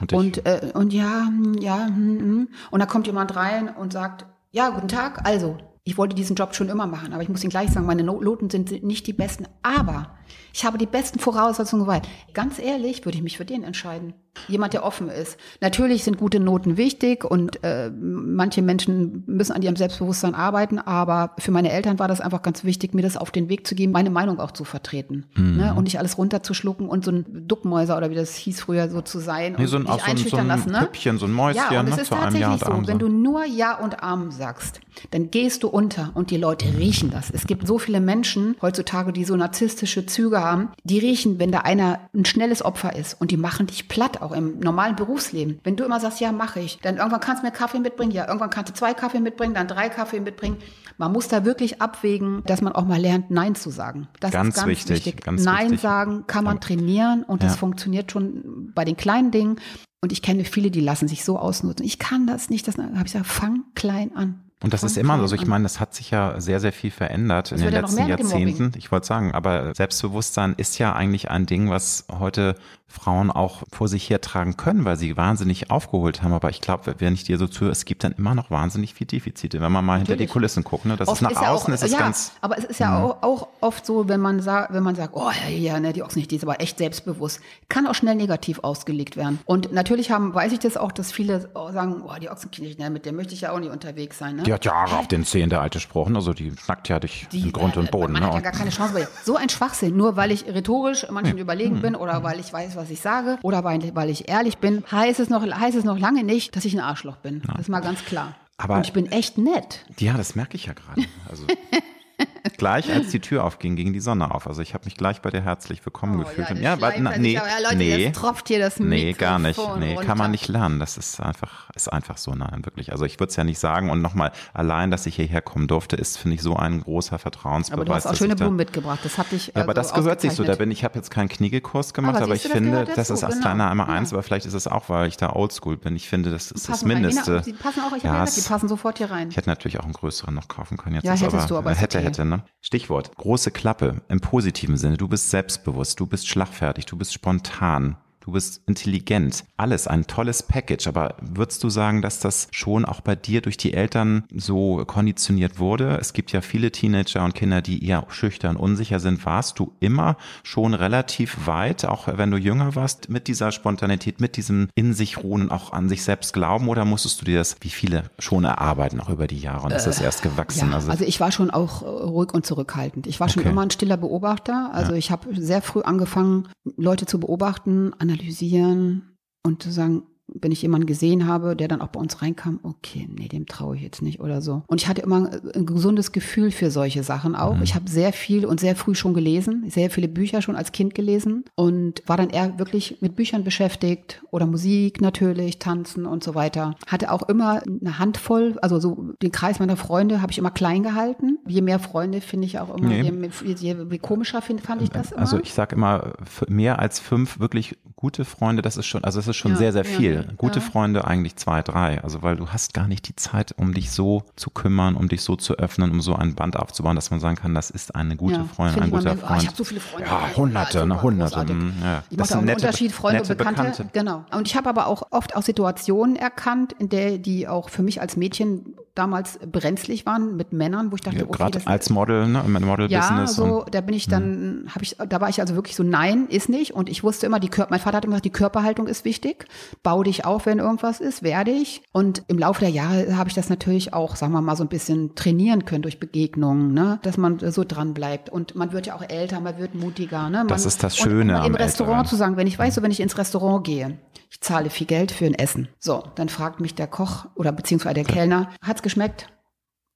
Und, und, äh, und ja, hm, ja, hm, hm. und da kommt jemand rein und sagt, ja, guten Tag, also, ich wollte diesen Job schon immer machen, aber ich muss Ihnen gleich sagen, meine Noten sind nicht die besten, aber ich habe die besten Voraussetzungen gewählt. Ganz ehrlich, würde ich mich für den entscheiden. Jemand, der offen ist. Natürlich sind gute Noten wichtig und äh, manche Menschen müssen an ihrem Selbstbewusstsein arbeiten, aber für meine Eltern war das einfach ganz wichtig, mir das auf den Weg zu geben, meine Meinung auch zu vertreten. Mhm. Ne? Und nicht alles runterzuschlucken und so ein Duckmäuser oder wie das hieß früher so zu sein nee, so ein, und dich einschüchtern so ein, so ein lassen. Ne? Püppchen, so ein Mäuschen. Ja, und es ne? ist tatsächlich so, wenn du nur Ja und Arm sagst, dann gehst du unter und die Leute riechen das. Es gibt so viele Menschen heutzutage, die so narzisstische Züge haben, die riechen, wenn da einer ein schnelles Opfer ist und die machen dich platt, auch im normalen Berufsleben. Wenn du immer sagst, ja, mache ich, dann irgendwann kannst du mir Kaffee mitbringen, ja, irgendwann kannst du zwei Kaffee mitbringen, dann drei Kaffee mitbringen. Man muss da wirklich abwägen, dass man auch mal lernt, Nein zu sagen. Das ganz ist ganz wichtig. wichtig. Ganz Nein wichtig. sagen kann man trainieren und das funktioniert schon bei den kleinen Dingen. Und ich kenne viele, die lassen sich so ausnutzen. Ich kann das nicht. Das habe ich gesagt, fang klein an. Und das ist immer so. Also ich meine, das hat sich ja sehr, sehr viel verändert das in den letzten Jahrzehnten. Ich wollte sagen, aber Selbstbewusstsein ist ja eigentlich ein Ding, was heute Frauen auch vor sich hertragen können, weil sie wahnsinnig aufgeholt haben. Aber ich glaube, wenn ich dir so zuhöre, es gibt dann immer noch wahnsinnig viel Defizite, wenn man mal Natürlich. hinter die Kulissen guckt. Ne? Das oft ist nach ist außen, ja auch, ist es ja, ganz. Aber es ist ja mhm. auch, auch, oft so, wenn man sagt, wenn man sagt, oh ja, ja, ne, die Ochsen nicht, die ist aber echt selbstbewusst, kann auch schnell negativ ausgelegt werden. Und natürlich haben, weiß ich das auch, dass viele sagen, oh, die Ochsenknecht, ne, mit der möchte ich ja auch nicht unterwegs sein. Ne? Die hat Jahre auf den Zehen, der alte Spruch, also die schnackt ja dich die, in Grund und Boden. Man ne? hat ja gar keine Chance. So ein Schwachsinn, nur weil ich rhetorisch manchen ja. überlegen mhm. bin oder weil ich weiß, was ich sage oder weil, weil ich ehrlich bin, heißt es, noch, heißt es noch lange nicht, dass ich ein Arschloch bin. Ja. Das ist mal ganz klar. Aber Und ich bin echt nett. Ja, das merke ich ja gerade. Also gleich, als die Tür aufging, ging die Sonne auf. Also ich habe mich gleich bei dir herzlich willkommen Oh, gefühlt. ja, Und ja, weil, na, er nee, aber. Ja, Leute, nee, tropft hier das nee, gar nicht. Mikrofon Nee, runter. kann man nicht lernen. Das ist einfach, ist einfach so, nein, wirklich. Also ich würde es ja nicht sagen. Und nochmal, allein, dass ich hierher kommen durfte, ist, finde ich, so ein großer Vertrauensbeweis. Aber du hast auch schöne ich da- Blumen mitgebracht. Das hat dich Ja, aber also das gehört sich so. Da bin ich habe jetzt keinen Kniegekurs gemacht, Aber aber, ich du, das finde, das ist als genau. kleiner einmal Ja. eins, aber vielleicht ist es auch, weil ich da oldschool bin. Ich finde, das ist das. Mindeste. Die passen auch, ich habe ja gesagt, die passen sofort hier rein. Ich hätte natürlich auch einen größeren noch kaufen können. Jetzt Ja, hättest du, aber hätte, hätte, ne? Stichwort, große Klappe im positiven Sinne. Du bist selbstbewusst, du bist schlagfertig, du bist spontan. Du bist intelligent. Alles ein tolles Package. Aber würdest du sagen, dass das schon auch bei dir durch die Eltern so konditioniert wurde? Es gibt ja viele Teenager und Kinder, die eher schüchtern, unsicher sind. Warst du immer schon relativ weit, auch wenn du jünger warst, mit dieser Spontanität, mit diesem in sich ruhen und auch an sich selbst glauben? Oder musstest du dir das, wie viele, schon erarbeiten, auch über die Jahre? Und ist das erst gewachsen? Ja, also, ich war schon auch äh, ruhig und zurückhaltend. Ich war schon Okay. immer ein stiller Beobachter. Also ich habe sehr früh angefangen, Leute zu beobachten, analysieren und zu sagen, wenn ich jemanden gesehen habe, der dann auch bei uns reinkam, okay, nee, dem traue ich jetzt nicht oder so. Und ich hatte immer ein gesundes Gefühl für solche Sachen auch. Mhm. Ich habe sehr viel und sehr früh schon gelesen, sehr viele Bücher schon als Kind gelesen und war dann eher wirklich mit Büchern beschäftigt oder Musik natürlich, Tanzen und so weiter. Hatte auch immer eine Handvoll, also so den Kreis meiner Freunde habe ich immer klein gehalten. Je mehr Freunde finde ich auch immer, Nee. je, je, je komischer find, fand ich das immer. Also ich sage immer, mehr als fünf wirklich gute Freunde, das ist schon, also es ist schon Ja, sehr, sehr viel. ja. Gute Ja. Freunde eigentlich zwei, drei. Also weil du hast gar nicht die Zeit, um dich so zu kümmern, um dich so zu öffnen, um so ein Band aufzubauen, dass man sagen kann, das ist eine gute Ja, Freundin, ein guter Freund. ich habe so viele Freunde. Ja, Ja, hunderte, super, ne, hunderte. großartig. mm, Ja. Ich Das mache auch sind einen Unterschied, Freunde und nette Bekannte. Genau. Und ich habe aber auch oft auch Situationen erkannt, in der die auch für mich als Mädchen damals brenzlig waren mit Männern, wo ich dachte, Ja, okay, Gerade als Model, ne, im ja, Model-Business. so, und- da bin ich dann, habe ich, da war ich also wirklich so, nein, ist nicht. Und ich wusste immer, die Körper, mein Vater hat immer gesagt, die Körperhaltung ist wichtig. Bau dich auf, wenn irgendwas ist, werde ich. Und im Laufe der Jahre habe ich das natürlich auch, sagen wir mal, so ein bisschen trainieren können durch Begegnungen, ne, dass man so dran bleibt. Und man wird ja auch älter, man wird mutiger, ne. Man, Das ist das und Schöne mal Im am Restaurant Älteren. zu sagen, wenn ich weiß, so wenn ich ins Restaurant gehe, ich zahle viel Geld für ein Essen. So, dann fragt mich der Koch oder beziehungsweise der Kellner, hat's geschmeckt?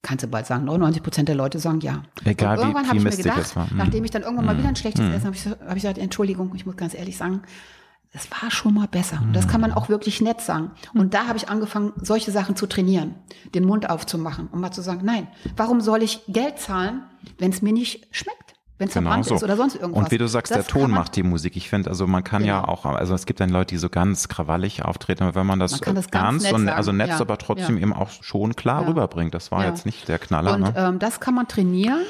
Kannst du bald sagen, 99 Prozent der Leute sagen ja. Egal, und irgendwann habe ich mir gedacht, war. Mm. nachdem ich dann irgendwann mal wieder ein schlechtes Essen habe, ich, hab ich gesagt, Entschuldigung, ich muss ganz ehrlich sagen, das war schon mal besser. Und das kann man auch wirklich nett sagen. Und da habe ich angefangen, solche Sachen zu trainieren, den Mund aufzumachen und mal zu sagen, nein, warum soll ich Geld zahlen, wenn es mir nicht schmeckt? Wenn es verbrannt ist oder sonst irgendwas. Genau Und wie du sagst, Das der Ton macht die Musik. Ich finde, also man kann ja Genau. auch, also es gibt dann Leute, die so ganz krawallig auftreten, aber wenn man das, Man kann das ganz ernst nett und also nett, Ja, aber trotzdem ja. eben auch schon klar Ja. rüberbringt. Das war Ja. jetzt nicht der Knaller, Und ne? ähm, das kann man trainieren.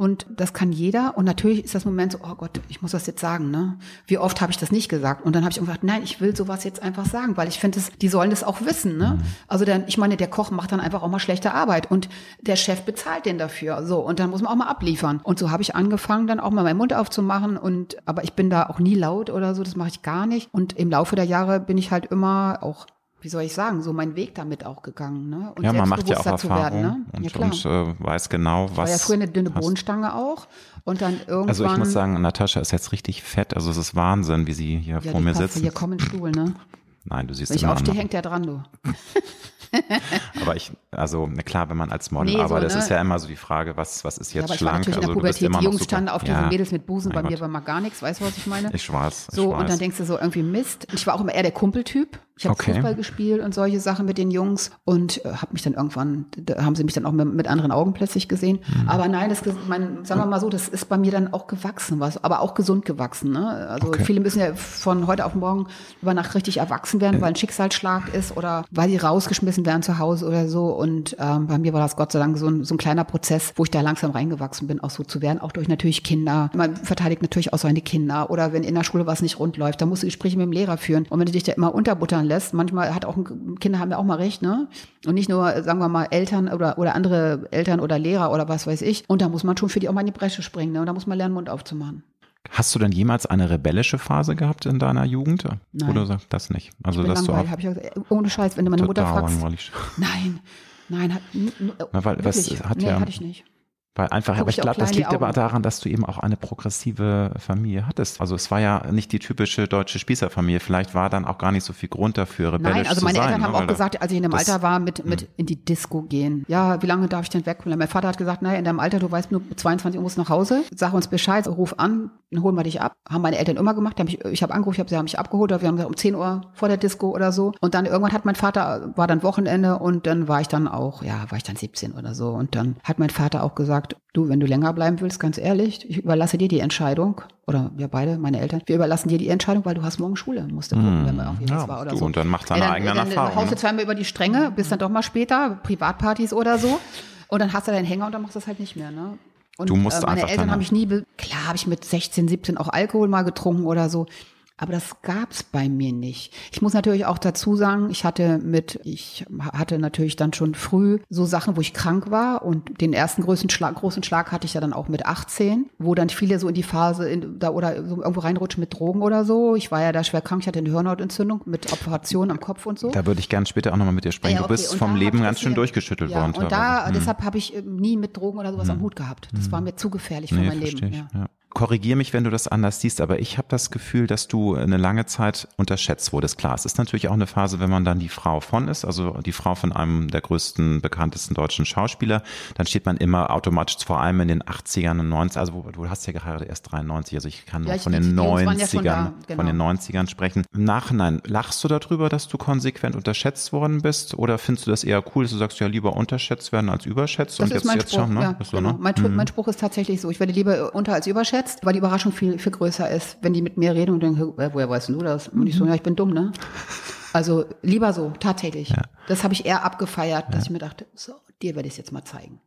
Und das kann jeder. Und natürlich ist das Moment so, oh Gott, ich muss das jetzt sagen, ne? Wie oft habe ich das nicht gesagt? Und dann habe ich gesagt, nein, ich will sowas jetzt einfach sagen, weil ich finde, die sollen das auch wissen, ne? Mhm. Also dann, ich meine, der Koch macht dann einfach auch mal schlechte Arbeit und der Chef bezahlt den dafür. So, und dann muss man auch mal abliefern. Und so habe ich angefangen, dann auch mal meinen Mund aufzumachen. Und aber ich bin da auch nie laut oder so, das mache ich gar nicht. Und im Laufe der Jahre bin ich halt immer auch wie soll ich sagen, so meinen Weg damit auch gegangen. Ne? Und ja, man macht ja auch Erfahrung werden, ne? und, ja, und äh, weiß genau, was. war ja früher eine dünne passt. Bohnenstange auch. Und dann irgendwann. Also ich muss sagen, Natascha ist jetzt richtig fett. Also es ist Wahnsinn, wie sie hier ja, vor mir sitzt. Hier komm in den Stuhl, ne? Nein, du siehst Wenn ich immer aufstehe, hängt der dran, du. Aber ich, also na klar, wenn man als Model Nee, so, arbeitet, ne? ist ja immer so die Frage, was, was ist Ja, jetzt aber ich war schlank? natürlich in der Also Pubertät. immer Die Jungs standen auf ja. diesen Mädels mit Busen, Mein bei mir Gott. war mal gar nichts. Weißt du, was ich meine? Ich weiß. Ich So, weiß. und dann denkst du so irgendwie Mist. Ich war auch immer eher der Kumpeltyp. Ich habe Okay. Fußball gespielt und solche Sachen mit den Jungs und äh, habe mich dann irgendwann, da haben sie mich dann auch mit, mit anderen Augen plötzlich gesehen. Mhm. Aber nein, das, mein, sagen wir mal so, das ist bei mir dann auch gewachsen, was, aber auch gesund gewachsen. Ne? Also Okay. viele müssen ja von heute auf morgen über Nacht richtig erwachsen werden, weil ein Schicksalsschlag ist oder weil sie rausgeschmissen werden zu Hause oder so. Und ähm, bei mir war das Gott sei Dank so ein, so ein kleiner Prozess, wo ich da langsam reingewachsen bin, auch so zu werden, auch durch natürlich Kinder. Man verteidigt natürlich auch seine Kinder oder wenn in der Schule was nicht rund läuft, dann musst du Gespräche mit dem Lehrer führen. Und wenn du dich da immer unterbuttern lässt, manchmal hat auch ein, Kinder haben ja auch mal recht, ne? Und nicht nur, sagen wir mal, Eltern oder, oder andere Eltern oder Lehrer oder was weiß ich. Und da muss man schon für die auch mal in die Bresche springen, ne? Und da muss man lernen, Mund aufzumachen. Hast du denn jemals eine rebellische Phase gehabt in deiner Jugend? Nein. Oder sagst das nicht? Also dass du auch ich ohne Scheiß, wenn du meine Mutter fragst. langweilig. Nein, nein, hat, Na, weil was wirklich, hat nee, ja- hatte ich nicht. Weil einfach, aber ich glaube, das liegt aber daran, dass du eben auch eine progressive Familie hattest. Also es war ja nicht die typische deutsche Spießerfamilie. Vielleicht war dann auch gar nicht so viel Grund dafür, rebellisch Nein, also meine sein, Eltern ne? haben auch gesagt, als ich in dem Alter war, mit, mit hm. in die Disco gehen. Ja, wie lange darf ich denn weg? Mein Vater hat gesagt, naja, in deinem Alter, du weißt nur 22 Uhr musst nach Hause. Sag uns Bescheid, ruf an, dann holen wir dich ab. Haben meine Eltern immer gemacht. Ich, ich habe angerufen, ich hab, sie haben mich abgeholt. Wir haben gesagt, um 10 Uhr vor der Disco oder so. Und dann irgendwann hat mein Vater, war dann Wochenende und dann war ich dann auch, ja, war ich dann 17 oder so. Und dann hat mein Vater auch gesagt, du, wenn du länger bleiben willst, ganz ehrlich, ich überlasse dir die Entscheidung. Oder wir beide, meine Eltern, wir überlassen dir die Entscheidung, weil du hast morgen Schule, musst du gucken, mmh, wenn man irgendwie ja, war oder du, so. Und dann macht seine ja, eigenen Erfahrungen. Dann haust du zweimal über die Stränge, bis dann doch mal später, Privatpartys oder so. Und dann hast du deinen Hänger und dann machst du das halt nicht mehr, ne? Und du musst äh, meine Eltern haben mich nie, klar habe ich mit 16, 17 auch Alkohol mal getrunken oder so. Aber das gab's bei mir nicht. Ich muss natürlich auch dazu sagen, ich hatte mit, ich hatte natürlich dann schon früh so Sachen, wo ich krank war und den ersten größten Schlag, großen Schlag hatte ich ja dann auch mit 18, wo dann viele so in die Phase in, da oder so irgendwo reinrutschen mit Drogen oder so. Ich war ja da schwer krank, ich hatte eine Hirnhautentzündung mit Operation am Kopf und so. Da würde ich gerne später auch nochmal mit dir sprechen. Ja, okay. Du bist vom Leben ganz schön durchgeschüttelt ja, worden. Und da, hm. deshalb habe ich nie mit Drogen oder sowas hm. am Hut gehabt. Das hm. war mir zu gefährlich für nee, mein Leben. Ja. Korrigier mich, wenn du das anders siehst, aber ich habe das Gefühl, dass du eine lange Zeit unterschätzt wurdest. Klar, es ist natürlich auch eine Phase, wenn man dann die Frau von ist, also die Frau von einem der größten, bekanntesten deutschen Schauspieler, dann steht man immer automatisch, vor allem in den 80ern und 90ern, also du hast ja gerade erst 93, also ich kann nur ja, ich, von den 90ern, ja genau. von den 90ern sprechen. Im Nachhinein, lachst du darüber, dass du konsequent unterschätzt worden bist oder findest du das eher cool, dass du sagst, ja, lieber unterschätzt werden als überschätzt? Das und ist jetzt, mein jetzt Spruch, schon, ne? ja, so, genau. ne? mein, mhm. mein Spruch ist tatsächlich so, ich werde lieber unter als überschätzt unterschätzt, weil die Überraschung viel, viel größer ist, wenn die mit mir reden und denken, woher weißt du das? Und ich so, ja, ich bin dumm, ne? Also lieber so, tatsächlich. Ja. Das habe ich eher abgefeiert, dass ja. ich mir dachte, so, dir werde ich es jetzt mal zeigen.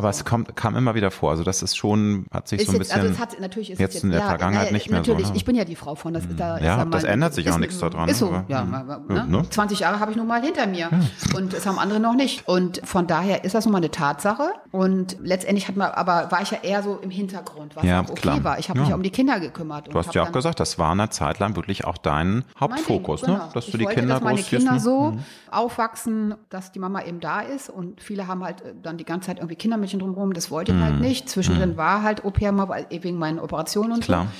Aber es kommt, kam immer wieder vor. Also das ist schon, hat sich ist so ein jetzt, bisschen also es hat, natürlich ist jetzt, jetzt in der ja, Vergangenheit ja, nicht mehr natürlich, so. Ne? ich bin ja die Frau von. Das, da ja, ja das ändert sich auch nichts daran. Ist so, aber, ja. Ne? Ne? 20 Jahre habe ich nun mal hinter mir und das haben andere noch nicht. Und von daher ist das nun mal eine Tatsache. Und letztendlich hat man, aber war ich ja eher so im Hintergrund, was ja, auch okay klar. war. Ich habe mich ja um die Kinder gekümmert. Du hast ja auch gesagt, das war eine Zeit lang wirklich auch dein Hauptfokus, Ding, ne? genau. dass ich du die wollte, Kinder dass meine. Kinder ne? so mhm. aufwachsen, dass die Mama eben da ist und viele haben halt dann die ganze Zeit irgendwie Kindermädchen drumherum. Das wollte ich halt Mhm. nicht. Zwischendrin war halt mal weil- wegen meinen Operationen und Klar. so.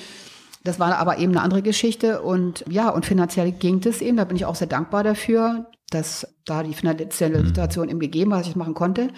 Das war aber eben eine andere Geschichte und ja, und finanziell ging das eben. Da bin ich auch sehr dankbar dafür, dass da die finanzielle Situation eben gegeben war, dass ich das machen konnte.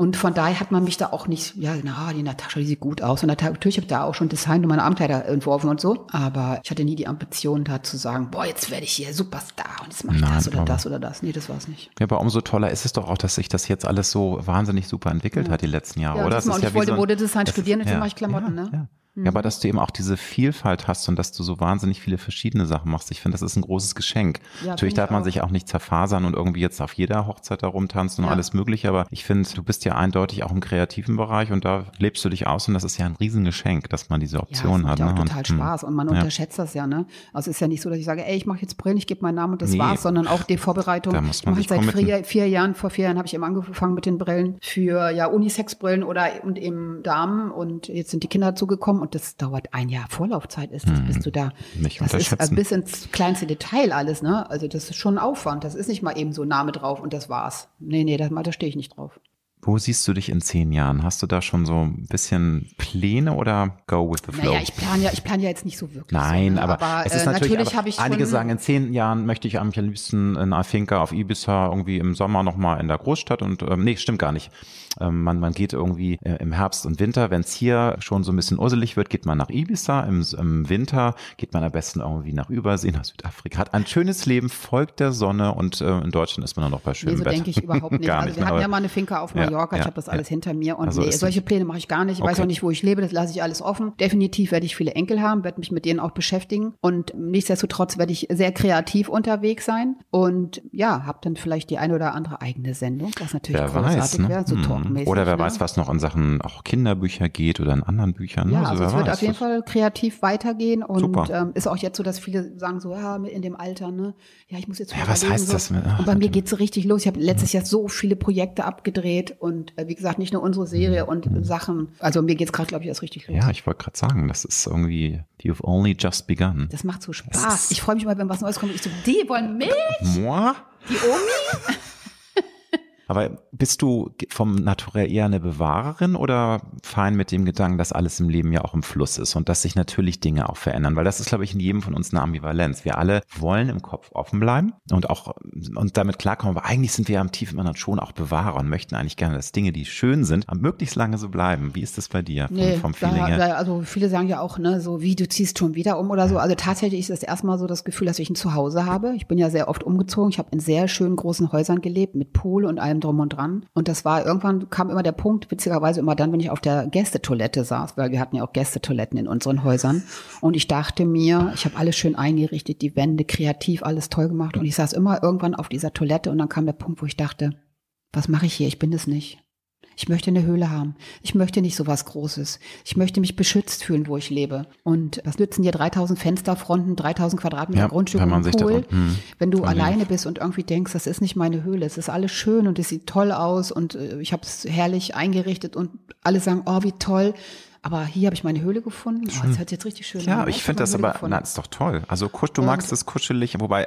Und von daher hat man mich da auch nicht, ja, na, die Natascha, die sieht gut aus. Und natürlich habe ich da auch schon Design und meine Abendkleider entworfen und so. Aber ich hatte nie die Ambition, da zu sagen, boah, jetzt werde ich hier Superstar und jetzt mache ich Nein, das oder das oder das. Nee, das war es nicht. Ja, aber umso toller ist es doch auch, dass sich das jetzt alles so wahnsinnig super entwickelt hat die letzten Jahre, Ja, oder? das Es mal, ist und ja ich wollte so Modedesign ist- studieren, deswegen ja, mache ich Klamotten, ja, ne? Ja. Ja, aber dass du eben auch diese Vielfalt hast und dass du so wahnsinnig viele verschiedene Sachen machst, ich finde, das ist ein großes Geschenk. Ja, Natürlich darf ich man auch. sich auch nicht zerfasern und irgendwie jetzt auf jeder Hochzeit da rumtanzen und Ja. alles mögliche, aber ich finde, du bist ja eindeutig auch im kreativen Bereich und da lebst du dich aus und das ist ja ein Riesengeschenk, dass man diese Ja, Option das macht hat. ja ne? total Und, hm, Spaß und man ja. unterschätzt das ja, ne? Also es ist ja nicht so, dass ich sage, ey, ich mache jetzt Brillen, ich gebe meinen Namen und das Nee. war's, sondern auch die Vorbereitung. Da muss ich man mache sich seit vier, vier Jahren, vor vier Jahren habe ich eben angefangen mit den Brillen für ja Unisex-Brillen oder und eben Damen und jetzt sind die Kinder dazugekommen und das dauert ein Jahr Vorlaufzeit ist, das bist du da. Hm. Nicht das ist äh, bis ins kleinste Detail alles, ne? Also das ist schon ein Aufwand. Das ist nicht mal eben so Name drauf und das war's. Nee, nee, da, da stehe ich nicht drauf. Wo siehst du dich in zehn Jahren? Hast du da schon so ein bisschen Pläne oder go with the flow? Naja, ich plane ja, ich plane ja jetzt nicht so wirklich. Nein, so, ne? aber, es ist äh, natürlich, natürlich aber habe ich einige sagen, in zehn Jahren möchte ich am liebsten in Afinca auf Ibiza irgendwie im Sommer nochmal in der Großstadt und ähm, nee, stimmt gar nicht. Ähm, man, man geht irgendwie äh, im Herbst und Winter, wenn es hier schon so ein bisschen urselig wird, geht man nach Ibiza. Im, Im Winter geht man am besten irgendwie nach Übersee, nach Südafrika. Hat ein schönes Leben, folgt der Sonne und äh, in Deutschland ist man dann noch bei Nee, schönem so Wetter. denke ich überhaupt nicht. gar also nicht. wir hatten ja mal eine Finca auf Ja, Mallorca, ich ja, habe das ja. alles hinter mir und Also nee, solche Pläne mache ich gar nicht. Ich weiß Okay. auch nicht, wo ich lebe, das lasse ich alles offen. Definitiv werde ich viele Enkel haben, werde mich mit denen auch beschäftigen und nichtsdestotrotz werde ich sehr kreativ unterwegs sein und ja, habe dann vielleicht die eine oder andere eigene Sendung, was natürlich Wer großartig weiß, ne? wäre, so Hm. Talkmäßig. Oder wer ne? weiß, was noch in Sachen auch Kinderbücher geht oder in anderen Büchern. Ja, ne? also wer es wird weiß, auf jeden Fall kreativ weitergehen und Super. ähm, ist auch jetzt so, dass viele sagen so, ja, in dem Alter, ne, ja, ich muss jetzt Ja, was heißt so. das? Ach, und bei mir Gott. geht's so richtig los. Ich habe letztes Jahr so viele Projekte abgedreht und äh, wie gesagt, nicht nur unsere Serie und Sachen. Also mir geht's gerade, glaube ich, erst richtig los. Ja, ich wollte gerade sagen, das ist irgendwie, you've only just begun. Das macht so Spaß. Ich freue mich mal, wenn was Neues kommt. Ich so, die wollen mich, Moi? die Omi. Aber bist du vom Naturell eher eine Bewahrerin oder fein mit dem Gedanken, dass alles im Leben ja auch im Fluss ist und dass sich natürlich Dinge auch verändern? Weil das ist, glaube ich, in jedem von uns eine Ambivalenz. Wir alle wollen im Kopf offen bleiben und auch und damit klarkommen. Aber eigentlich sind wir ja am tiefen Inneren schon auch Bewahrer und möchten eigentlich gerne, dass Dinge, die schön sind, möglichst lange so bleiben. Wie ist das bei dir vom, nee, vom Feeling her? Also viele sagen ja auch, ne, so wie du ziehst schon wieder um oder so. Also tatsächlich ist es erstmal so das Gefühl, dass ich ein Zuhause habe. Ich bin ja sehr oft umgezogen. Ich habe in sehr schönen großen Häusern gelebt mit Pool und allem drum und dran. Und das war irgendwann kam immer der Punkt, witzigerweise immer dann, wenn ich auf der Gästetoilette saß, weil wir hatten ja auch Gästetoiletten in unseren Häusern. Und ich dachte mir, ich habe alles schön eingerichtet, die Wände kreativ, alles toll gemacht. Und ich saß immer irgendwann auf dieser Toilette und dann kam der Punkt, wo ich dachte, was mache ich hier? Ich bin es nicht. Ich möchte eine Höhle haben. Ich möchte nicht so was Großes. Ich möchte mich beschützt fühlen, wo ich lebe. Und was nützen dir 3000 Fensterfronten, 3000 Quadratmeter ja, Grundstück wenn man sich Pool, hm, wenn du alleine bist und irgendwie denkst, das ist nicht meine Höhle. Es ist alles schön und es sieht toll aus und äh, ich habe es herrlich eingerichtet und alle sagen, oh, wie toll. Aber hier habe ich meine Höhle gefunden. Oh, das hört jetzt richtig schön Ja, ich finde das aber, gefunden. na, ist doch toll. Also kusch, du und magst es kuschelig, wobei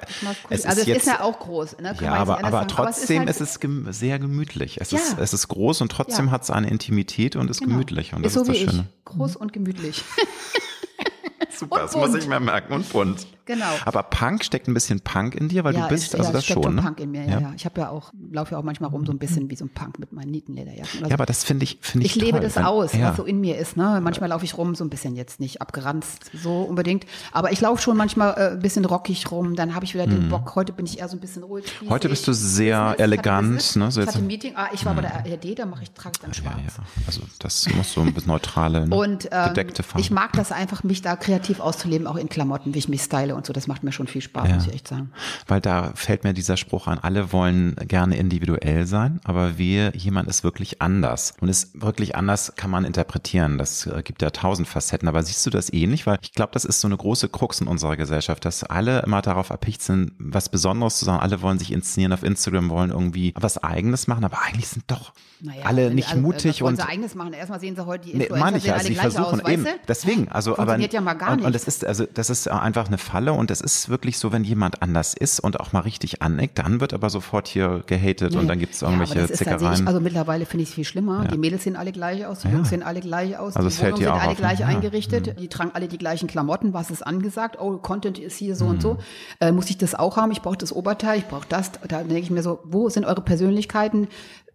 es also ist es jetzt, ist ja auch groß. Ne? ja, aber, aber trotzdem aber es ist, halt, es ist sehr gemütlich. Es, ja. ist, es ist groß und trotzdem ja. hat es eine Intimität und ist genau. gemütlich. Und das ist, so ist das Schöne. Ich. Groß und gemütlich. Super, und das bunt. muss ich mir merken. Und bunt. Genau. Aber Punk steckt ein bisschen Punk in dir, weil ja, du bist, ist, also ja, das steckt schon. Ne? Punk in mir, ja, ja. ja. Ich habe ja auch, laufe ja auch manchmal rum so ein bisschen wie so ein Punk mit meinen Nietenlederjacken. Also ja, aber das finde ich, finde ich. Ich lebe das wenn, aus, was so in mir ist. Ne? Manchmal laufe ich rum, so ein bisschen jetzt nicht abgeranzt, so unbedingt. Aber ich laufe schon manchmal äh, ein bisschen rockig rum. Dann habe ich wieder den mhm. Bock. Heute bin ich eher so ein bisschen ruhig. Heute bist du sehr elegant. Ich ne? so ich hatte ein Meeting. Ah, ich war bei der mhm. ARD, da mache ich trage ich dann schwarz. Ja, Also das muss so ein bisschen neutrale, ne? und ähm, gedeckte Farben. Ich mag das einfach, mich da kreativ auszuleben, auch in Klamotten, wie ich mich style und so. Das macht mir schon viel Spaß, ja. muss ich echt sagen. Weil da fällt mir dieser Spruch an, alle wollen gerne individuell sein, aber wir, jemand ist wirklich anders. Und ist wirklich anders kann man interpretieren. Das äh, gibt ja tausend Facetten. Aber siehst du das ähnlich? Weil ich glaube, das ist so eine große Krux in unserer Gesellschaft, dass alle immer darauf erpicht sind, was Besonderes zu sagen. Alle wollen sich inszenieren auf Instagram, wollen irgendwie was Eigenes machen, aber eigentlich sind doch naja, alle nicht also, mutig und. Eigenes machen. Erstmal sehen sie heute die Influencer nee, meine ich, ja, also sie versuchen aus, eben. Deswegen, also aber ja mal gar und, und das ist also das ist einfach eine Falle und es ist wirklich so, wenn jemand anders ist und auch mal richtig aneckt, dann wird aber sofort hier gehatet nee. und dann gibt es irgendwelche ja, Zickereien. Also mittlerweile finde ich es viel schlimmer. Ja. Die Mädels sehen alle gleich aus, die Jungs sehen alle gleich aus, also die Wohnungen sind alle auf, gleich eingerichtet, die tragen alle die gleichen Klamotten, was ist angesagt? Oh, Content ist hier so mhm. und so. Äh, muss ich das auch haben? Ich brauche das Oberteil, ich brauche das. Da denke ich mir so, wo sind eure Persönlichkeiten?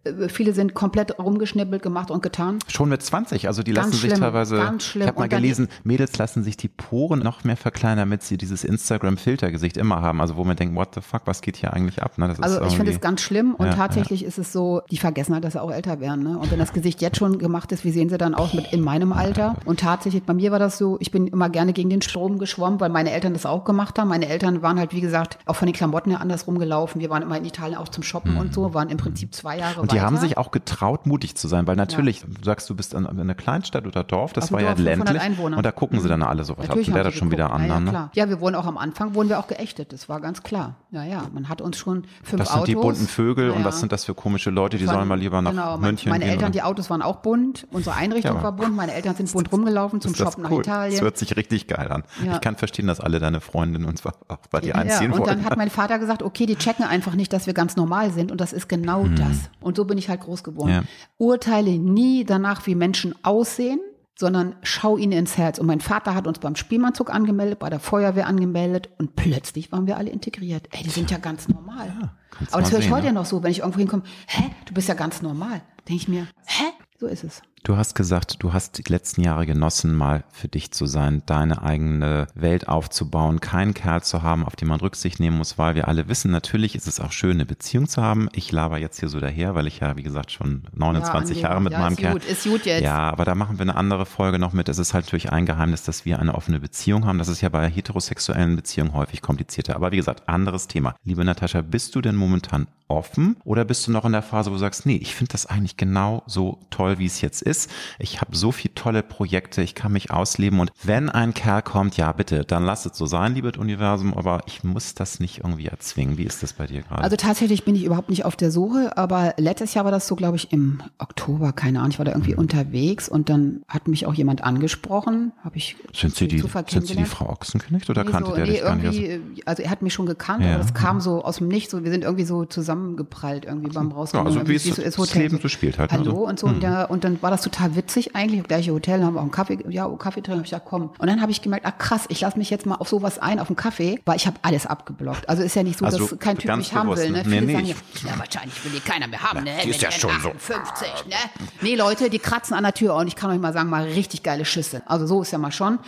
Äh, viele sind komplett rumgeschnippelt, gemacht und getan. Schon mit 20, also die ganz lassen schlimm, sich teilweise, ganz schlimm. ich habe mal gelesen, Mädels lassen sich die Poren noch mehr verkleinern, damit sie dieses Instagram-Filtergesicht immer haben. Also wo man denkt, what the fuck, was geht hier eigentlich ab? Ne? also ich finde es ganz schlimm und ja, tatsächlich ja. ist es so, die vergessen halt, dass sie auch älter werden. Ne? Und wenn das Gesicht jetzt schon gemacht ist, wie sehen sie dann aus mit in meinem Alter? Und tatsächlich, bei mir war das so, ich bin immer gerne gegen den Strom geschwommen, weil meine Eltern das auch gemacht haben. Meine Eltern waren halt, wie gesagt, auch von den Klamotten her anders rumgelaufen. Wir waren immer in Italien auch zum Shoppen mhm. und so, waren im Prinzip zwei Jahre Und die haben sich auch getraut, traut, mutig zu sein, weil natürlich, ja. du sagst, du bist in, in einer Kleinstadt oder Dorf, das war ja ländlich. Und da gucken sie dann alle so, was natürlich hat der das schon wieder an? Ja, ja, ne? ja, wir wurden auch am Anfang, wurden wir auch geächtet, das war ganz klar. Ja, ja, man hat uns schon fünf Das sind Autos. die bunten Vögel und was sind das für komische Leute, die Von, sollen mal lieber nach genau, München meine gehen. Meine Eltern, die Autos waren auch bunt, unsere Einrichtung war bunt, meine Eltern sind bunt rumgelaufen zum Shoppen cool. nach Italien. Das hört sich richtig geil an. Ich kann verstehen, dass alle deine Freundinnen uns auch bei dir einziehen wollen. Und dann hat mein Vater gesagt, okay, die checken einfach nicht, dass wir ganz normal sind und das ist genau hm. das. Und so bin ich halt groß geworden. Urteile nie danach, wie Menschen aussehen, sondern schau ihnen ins Herz. Und mein Vater hat uns beim Spielmannzug angemeldet, bei der Feuerwehr angemeldet und plötzlich waren wir alle integriert. Ey, die sind ja ganz normal. Ja, Aber das höre ich heute ja noch so, wenn ich irgendwo hinkomme, hä, du bist ja ganz normal. Denke ich mir, hä? So ist es. Du hast gesagt, du hast die letzten Jahre genossen, mal für dich zu sein, deine eigene Welt aufzubauen, keinen Kerl zu haben, auf den man Rücksicht nehmen muss, weil wir alle wissen, natürlich ist es auch schön, eine Beziehung zu haben. Ich laber jetzt hier so daher, weil ich ja, wie gesagt, schon 29 ja, Jahre mit ja, meinem ist Kerl. Gut, ist gut jetzt. Ja, aber da machen wir eine andere Folge noch mit. Es ist halt natürlich ein Geheimnis, dass wir eine offene Beziehung haben. Das ist ja bei heterosexuellen Beziehungen häufig komplizierter. Aber wie gesagt, anderes Thema. Liebe Natascha, bist du denn momentan offen oder bist du noch in der Phase, wo du sagst, nee, ich finde das eigentlich genau so toll, wie es jetzt ist. Ich habe so viele tolle Projekte, ich kann mich ausleben und wenn ein Kerl kommt, ja bitte, dann lass es so sein, liebes Universum, aber ich muss das nicht irgendwie erzwingen. Wie ist das bei dir gerade? Also tatsächlich bin ich überhaupt nicht auf der Suche, aber letztes Jahr war das so, glaube ich, im Oktober, keine Ahnung, ich war da irgendwie mhm. unterwegs und dann hat mich auch jemand angesprochen, habe ich sind Sie die, sind Sie die Frau Ochsenknecht oder nee, kannte so, der nee, dich gar nicht? Also er hat mich schon gekannt, ja. aber das kam so aus dem Nichts, so, wir sind irgendwie so zusammengeprallt irgendwie beim Rauskommen. Ja, also wie es so, das Leben so spielt halt. Ne? Hallo also. und so. Mhm. Und, ja, und dann war das total witzig eigentlich, gleiche Hotel, haben wir auch einen Kaffee, ja, Kaffee trinken, hab ich ja komm. Und dann habe ich gemerkt, ah krass, ich lasse mich jetzt mal auf sowas ein, auf einen Kaffee, weil ich habe alles abgeblockt. Also ist ja nicht so, also dass kein Typ mich haben will. Ne? Nee, nee, sagen, ja, wahrscheinlich will die keiner mehr haben. Ne? Die ist ja schon 58, so. Ne? Nee, Leute, die kratzen an der Tür und ich kann euch mal sagen, mal richtig geile Schüsse. Also so ist ja mal schon.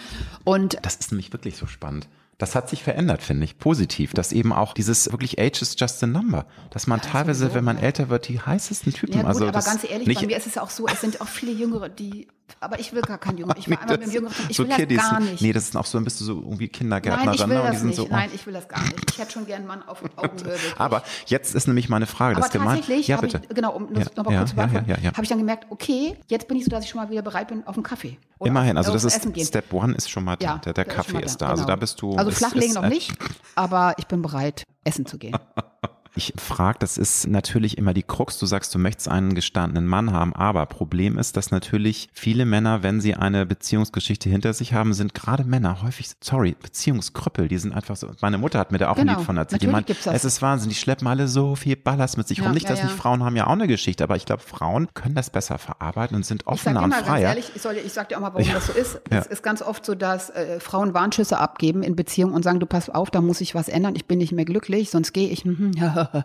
Und das ist nämlich wirklich so spannend. Das hat sich verändert, finde ich, positiv. Dass eben auch dieses wirklich Age is just a number. Dass man ja, teilweise, sowieso, wenn man älter wird, die heißesten Typen. Ja, gut, also aber ganz ehrlich, bei mir ist es auch so, es sind auch viele Jüngere, die aber ich will gar kein Jünger. Ich war einmal mit dem Jüngeren. Ich so will das gar nicht. Nee, das ist auch so, dann bist du so irgendwie Kindergärtnerin. Nein, ich will das nicht. So, oh. Nein, ich will das gar nicht. Ich hätte schon gern einen Mann auf Augenhöhe. aber jetzt ist nämlich meine Frage. Aber das tatsächlich ja, bitte. Ich, genau, um ja, nochmal ja, kurz zu beantworten, ja, ja, habe ich dann gemerkt, okay, jetzt bin ich so, dass ich schon mal wieder bereit bin auf einen Kaffee. Immerhin, also das ist Step One ist schon mal da. der, der Kaffee ist, da. Also genau. da bist du. Also flachlegen noch nicht, aber ich bin bereit, essen zu gehen. Ich frage, das ist natürlich immer die Krux. Du sagst, du möchtest einen gestandenen Mann haben, aber Problem ist, dass natürlich viele Männer, wenn sie eine Beziehungsgeschichte hinter sich haben, sind gerade Männer häufig, sorry, Beziehungskrüppel, die sind einfach so. Meine Mutter hat mir da auch genau, ein Lied von erzählt. Die meint, es ist Wahnsinn, die schleppen alle so viel Ballast mit sich ja, rum. Nicht, ja, dass ja. nicht Frauen haben ja auch eine Geschichte, aber ich glaube, Frauen können das besser verarbeiten und sind offener und freier. Ganz ehrlich, ich, soll, ich sag dir auch mal, warum das so ist. Es ist ganz oft so, dass äh, Frauen Warnschüsse abgeben in Beziehungen und sagen, du pass auf, da muss ich was ändern, ich bin nicht mehr glücklich, sonst gehe ich. Hm,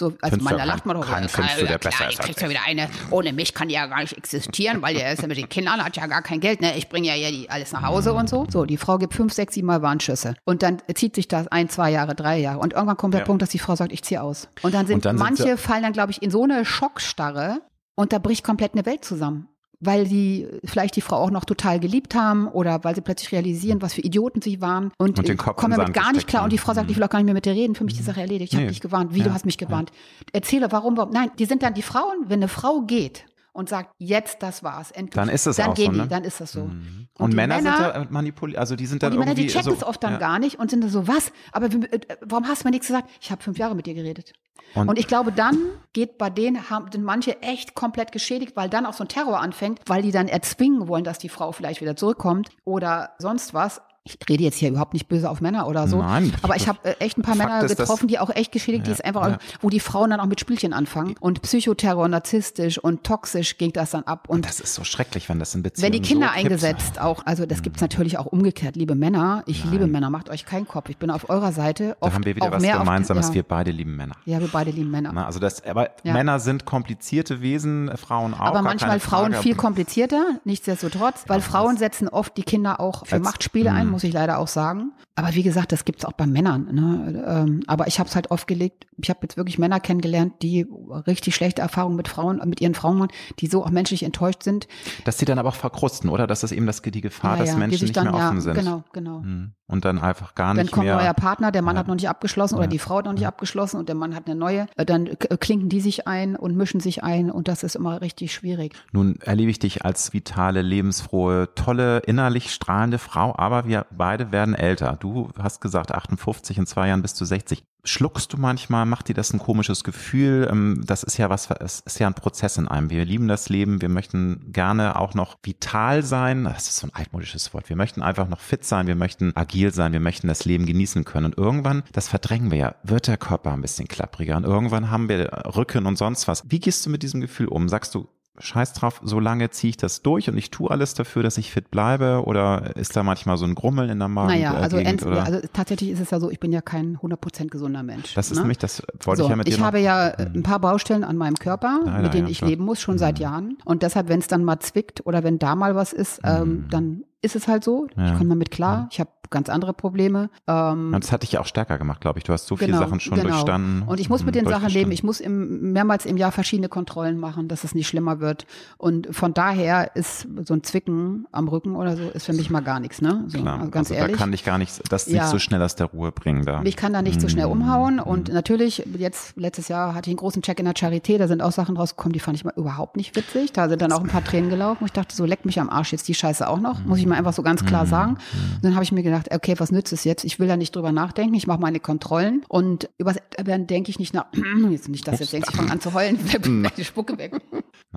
So, also man, da lacht man doch. Findest du, der besser ist. kriegst ja wieder eine, ohne mich kann die ja gar nicht existieren, weil der ist ja mit den Kindern, hat ja gar kein Geld, ne? Ich bringe ja hier die, alles nach Hause und so. So, die Frau gibt fünf, sechs, sieben Mal Warnschüsse. Und dann zieht sich das ein, zwei Jahre, drei Jahre. Und irgendwann kommt der ja. Punkt, dass die Frau sagt, ich ziehe aus. Und dann sind und dann manche sind fallen dann, glaube ich, in so eine Schockstarre und da bricht komplett eine Welt zusammen weil die vielleicht die Frau auch noch total geliebt haben oder weil sie plötzlich realisieren, was für Idioten sie waren und, und kommen damit gar nicht klar. Und die Frau sagt, ich will auch gar nicht mehr mit dir reden, für mich die Sache erledigt. Ich nee. habe dich gewarnt. Wie, ja. du hast mich gewarnt. Erzähle, warum, warum. Nein, die sind dann die Frauen, wenn eine Frau geht und sagt, jetzt das war's, endlich. Dann ist es dann auch gehen so, ne? die, dann ist das so. Mhm. Und, und Männer, Männer, sind ja manipuliert, also die sind dann die Männer, die checken so, es oft dann ja. gar nicht und sind dann so, was? Aber äh, warum hast du mir nichts gesagt? Ich habe fünf Jahre mit dir geredet. Und, und, ich glaube, dann geht bei denen, haben, sind manche echt komplett geschädigt, weil dann auch so ein Terror anfängt, weil die dann erzwingen wollen, dass die Frau vielleicht wieder zurückkommt oder sonst was ich rede jetzt hier überhaupt nicht böse auf Männer oder so, Nein, aber ich habe äh, echt ein paar Fakt Männer getroffen, die auch echt geschädigt, ja, die ist einfach, ja. wo die Frauen dann auch mit Spielchen anfangen und Psychoterror, narzisstisch und toxisch ging das dann ab. Und, und das ist so schrecklich, wenn das in Beziehungen Wenn die Kinder so eingesetzt auch, also das mhm. gibt's natürlich auch umgekehrt, liebe Männer, ich Nein. liebe Männer, macht euch keinen Kopf, ich bin auf eurer Seite. da haben wir wieder was Gemeinsames, ja. wir beide lieben Männer. Ja, wir beide lieben Männer. Na, also das, aber Männer sind komplizierte Wesen, Frauen auch. Aber manchmal Frauen viel komplizierter, nichtsdestotrotz, weil Frauen setzen oft die Kinder auch für Machtspiele ein. Muss ich leider auch sagen sagen. Aber wie gesagt, das gibt's auch bei Männern. Ne? Ähm, aber ich habe es halt aufgelegt. Ich habe jetzt wirklich Männer kennengelernt, die richtig schlechte Erfahrungen mit Frauen, mit ihren Frauen machen, die so auch menschlich enttäuscht sind. Dass sie dann aber auch verkrusten, oder? Das ist eben das, die Gefahr, ja, dass ja, Menschen nicht dann, mehr offen ja, sind. Genau, genau. Hm. Und dann einfach gar nicht mehr. Dann kommt mehr. ein neuer Partner, der Mann hat noch nicht abgeschlossen oder die Frau hat noch nicht abgeschlossen und der Mann hat eine neue. Äh, dann klinken die sich ein und mischen sich ein und das ist immer richtig schwierig. Nun erlebe ich dich als vitale, lebensfrohe, tolle, innerlich strahlende Frau, aber wir beide werden älter. Du hast gesagt, 58, in zwei Jahren bist du 60. Schluckst du manchmal, macht dir das ein komisches Gefühl? Ähm, das ist ja was, es ist ja ein Prozess in einem. Wir lieben das Leben, wir möchten gerne auch noch vital sein. Das ist so ein altmodisches Wort. Wir möchten einfach noch fit sein, wir möchten agil sein, wir möchten das Leben genießen können. Und irgendwann, das verdrängen wir ja, wird der Körper ein bisschen klappriger. Und irgendwann haben wir Rücken und sonst was. Wie gehst du mit diesem Gefühl um? Sagst du, scheiß drauf, so lange ziehe ich das durch und ich tue alles dafür, dass ich fit bleibe? Oder ist da manchmal so ein Grummeln in der Magen? Naja, also, Gegend, also tatsächlich ist es ja so, ich bin ja kein 100% gesunder Mensch. Das ist ne? nämlich, das wollte so, ich ja mit dir Ich habe ja hm. ein paar Baustellen an meinem Körper, Leider, mit denen ja, ich klar. leben muss, schon hm. seit Jahren. Und deshalb, wenn es dann mal zwickt oder wenn da mal was ist, ähm, hm. dann ist es halt so. Ja. Ich komme damit klar. Ich habe ganz andere Probleme. Ähm, das hat dich ja auch stärker gemacht, glaube ich. Du hast so viele genau, Sachen schon genau. durchstanden. Und ich muss mit den Sachen leben. Ich muss im, mehrmals im Jahr verschiedene Kontrollen machen, dass es nicht schlimmer wird. Und von daher ist so ein Zwicken am Rücken oder so, ist für mich mal gar nichts. Ne? So, Klar, also ganz also ehrlich. Da kann ich gar nicht, das ja. nicht so schnell aus der Ruhe bringen. Da. Ich kann da nicht so schnell mm. umhauen. Und mm. natürlich, jetzt letztes Jahr hatte ich einen großen Check in der Charité. Da sind auch Sachen rausgekommen, die fand ich mal überhaupt nicht witzig. Da sind dann auch ein paar Tränen gelaufen. Und ich dachte, so leck mich am Arsch jetzt die Scheiße auch noch. Muss ich mal einfach so ganz klar mm. sagen. Und dann habe ich mir gedacht, okay, was nützt es jetzt. Ich will da nicht drüber nachdenken. Ich mache meine Kontrollen und über dann denke ich nicht nach. Jetzt nicht, dass jetzt denkst, ich fange an zu heulen, die Spucke weg.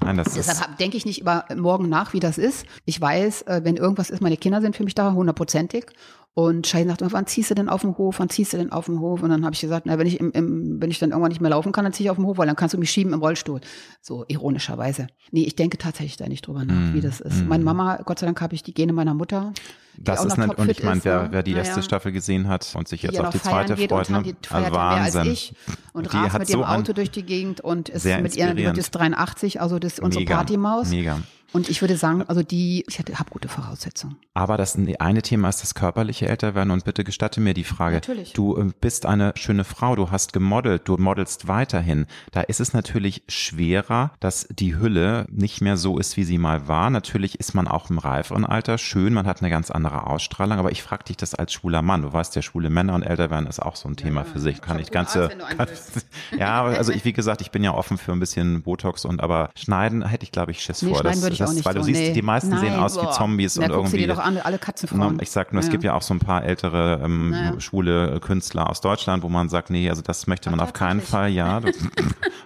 Nein, das Deshalb denke ich nicht über morgen nach, wie das ist. Ich weiß, äh, wenn irgendwas ist, meine Kinder sind für mich da hundertprozentig und Shai sagt, wann ziehst du denn auf den Hof? Wann ziehst du denn auf den Hof? Und dann habe ich gesagt, na, wenn ich im, im, wenn ich dann irgendwann nicht mehr laufen kann, dann ziehe ich auf den Hof, weil dann kannst du mich schieben im Rollstuhl. So ironischerweise. Nee, ich denke tatsächlich da nicht drüber nach, mm, wie das ist. Mm. Meine Mama, Gott sei Dank habe ich die Gene meiner Mutter. Das ist nicht, und ich meine, wer, wer die erste naja. Staffel gesehen hat und sich jetzt auf die zweite freut, ne? Die also Wahnsinn. Mehr als ich und die rast mit ihrem so Auto durch die Gegend und ist mit wird ist 83, also das ist unsere Mega. Partymaus. Mega. Und ich würde sagen, also die, ich habe gute Voraussetzungen. Aber das eine Thema ist das körperliche Älterwerden und bitte gestatte mir die Frage. Natürlich. Du äh, bist eine schöne Frau, du hast gemodelt, du modelst weiterhin. Da ist es natürlich schwerer, dass die Hülle nicht mehr so ist, wie sie mal war. Natürlich ist man auch im reiferen Alter schön, man hat eine ganz andere Ausstrahlung, aber ich frage dich das als schwuler Mann. Du weißt ja, schwule Männer und Älterwerden ist auch so ein Thema ja, für sich. Kann ich ganze, kann, ja, also ich, wie gesagt, ich bin ja offen für ein bisschen Botox und aber schneiden hätte ich glaube ich Schiss nee, vor. Das, das, nicht weil so, du siehst, nee. die meisten Nein, sehen aus boah. wie Zombies Na, und irgendwie. dir doch an, alle Katzenfrauen. Ich sag nur, es gibt ja auch so ein paar ältere ähm, naja. schwule Künstler aus Deutschland, wo man sagt, nee, also das möchte man Ach, auf keinen Fall. Ja, du,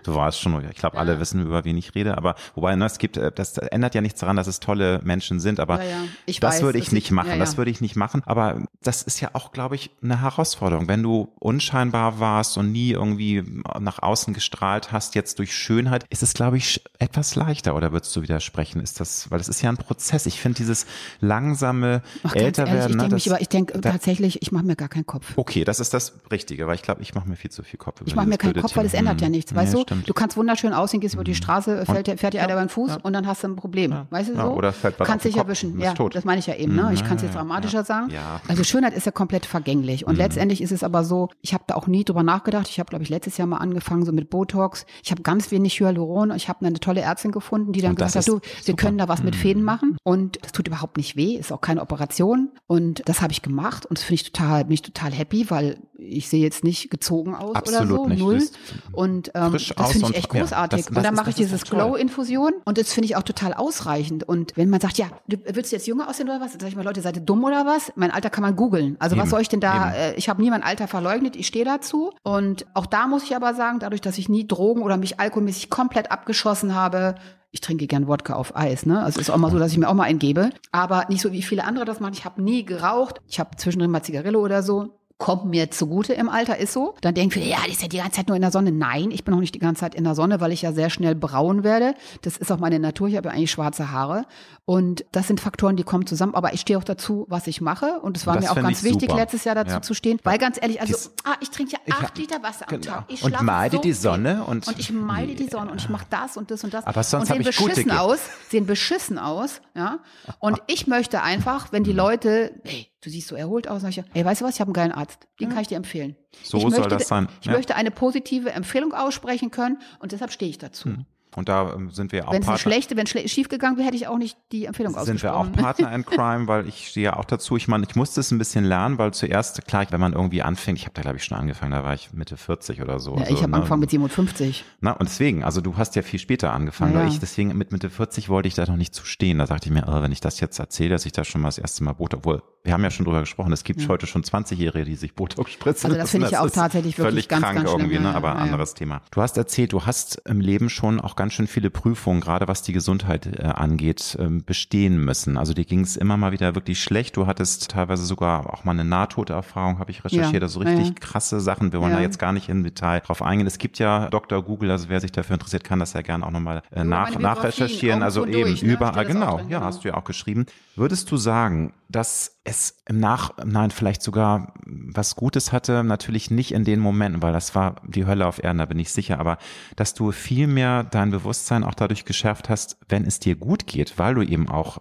du weißt schon, ich glaube, ja. alle wissen, über wen ich rede. Aber wobei, ne, es gibt, äh, das ändert ja nichts daran, dass es tolle Menschen sind. Aber ja, ja. das würde ich nicht machen. Das würde ich nicht machen. Aber das ist ja auch, glaube ich, eine Herausforderung. Wenn du unscheinbar warst und nie irgendwie nach außen gestrahlt hast, jetzt durch Schönheit, ist es, glaube ich, etwas leichter. Oder würdest du widersprechen? Ist das, weil das ist ja ein Prozess. Ich finde dieses langsame Ach, Älterwerden. ich denke ne, denk tatsächlich, ich mache mir gar keinen Kopf. Okay, das ist das Richtige, weil ich glaube, ich mache mir viel zu viel Kopf. Ich mache mir keinen Kopf, Thema. weil es ändert ja nichts. Weißt ja, du, stimmt. du kannst wunderschön aussehen, gehst über die mhm. Straße, fällt, fährt dir einer über den Fuß ja. und dann hast du ein Problem. Ja. Weißt du so? oder fällt Kannst dich erwischen. Ja, tot. das meine ich ja eben. Ne? Ich kann es jetzt dramatischer sagen. Also Schönheit ist ja komplett vergänglich. Und mhm. letztendlich ist es aber so, ich habe da auch nie drüber nachgedacht. Ich habe, glaube ich, letztes Jahr mal angefangen, so mit Botox. Ich habe ganz wenig Hyaluron. Ich habe eine tolle Ärztin gefunden, die dann gesagt hat, du, wir können da was mit Fäden machen. Und das tut überhaupt nicht weh, ist auch keine Operation. Und das habe ich gemacht und das finde ich total, bin ich total happy, weil ich sehe jetzt nicht gezogen aus Absolut oder so, nicht. null. Und ähm, das finde ich echt großartig. Ja, das, das und dann mache ich dieses Glow-Infusion und das finde ich auch total ausreichend. Und wenn man sagt, ja, du, willst du jetzt jünger aussehen oder was? Dann sage ich mal, Leute, seid ihr dumm oder was? Mein Alter kann man googeln. Also Eben. was soll ich denn da? Äh, ich habe nie mein Alter verleugnet, ich stehe dazu. Und auch da muss ich aber sagen, dadurch, dass ich nie Drogen oder mich alkoholmäßig komplett abgeschossen habe, ich trinke gern Wodka auf Eis, ne? Also ist auch mal so, dass ich mir auch mal einen gebe. Aber nicht so wie viele andere das machen. Ich habe nie geraucht. Ich habe zwischendrin mal Zigarillo oder so kommt mir zugute im Alter, ist so. Dann denken viele, ja, die ist ja die ganze Zeit nur in der Sonne. Nein, ich bin noch nicht die ganze Zeit in der Sonne, weil ich ja sehr schnell braun werde. Das ist auch meine Natur. Ich habe ja eigentlich schwarze Haare. Und das sind Faktoren, die kommen zusammen. Aber ich stehe auch dazu, was ich mache. Und es war das mir auch ganz wichtig, super. letztes Jahr dazu ja. zu stehen. Weil ganz ehrlich, also, Dies, ah, ich trinke ja acht Liter Wasser am genau. Tag. Ich und meide so die Sonne. Und, und ich meide die Sonne und ich mache das und das und das. Aber sonst und sehen beschissen aus, sehen beschissen aus, ja. Und ich möchte einfach, wenn die Leute, hey, du siehst so erholt aus. Sag ich, ey, weißt du was, ich habe einen geilen Arzt. Den ja. kann ich dir empfehlen. So ich soll möchte, das sein. Ich möchte eine positive Empfehlung aussprechen können und deshalb stehe ich dazu. Hm. Und da ähm, sind wir auch Wenn es schlechte, wenn es schief gegangen wäre, hätte ich auch nicht die Empfehlung sind ausgesprochen. Sind wir auch Partner in Crime, weil ich stehe ja auch dazu. Ich meine, ich musste es ein bisschen lernen, weil zuerst, klar, wenn man irgendwie anfängt, ich habe da glaube ich schon angefangen, da war ich Mitte 40 oder so. Ja, also, ich habe ne? angefangen mit 57. Na, und deswegen, also du hast ja viel später angefangen, ja, ja. ich deswegen mit Mitte 40 wollte ich da noch nicht zu stehen. Da dachte ich mir, oh, wenn ich das jetzt erzähle, dass ich da schon mal das erste Mal Botox, obwohl, wir haben ja schon drüber gesprochen, es gibt ja. heute schon 20-Jährige, die sich Botox spritzen. Also das finde ich ja auch tatsächlich wirklich völlig ganz, krank ganz irgendwie, schlimm, ne? aber ein anderes Thema. Du hast erzählt, du hast im Leben schon auch ganz schön viele Prüfungen gerade was die Gesundheit äh, angeht, äh, bestehen müssen. Also dir ging es immer mal wieder wirklich schlecht. Du hattest teilweise sogar auch mal eine Nahtoderfahrung, habe ich recherchiert. Ja. Also richtig ja. krasse Sachen. Wir wollen ja. da jetzt gar nicht im Detail drauf eingehen. Es gibt ja Dr. Google, also wer sich dafür interessiert, kann das ja gerne auch nochmal äh, nach, nachrecherchieren. Also eben durch, ne? überall, genau. Drin, ja, genau. hast du ja auch geschrieben. Würdest du sagen, dass es im Nachhinein vielleicht sogar was Gutes hatte? Natürlich nicht in den Momenten, weil das war die Hölle auf Erden, da bin ich sicher. Aber dass du viel mehr dein Bewusstsein auch dadurch geschärft hast, wenn es dir gut geht, weil du eben auch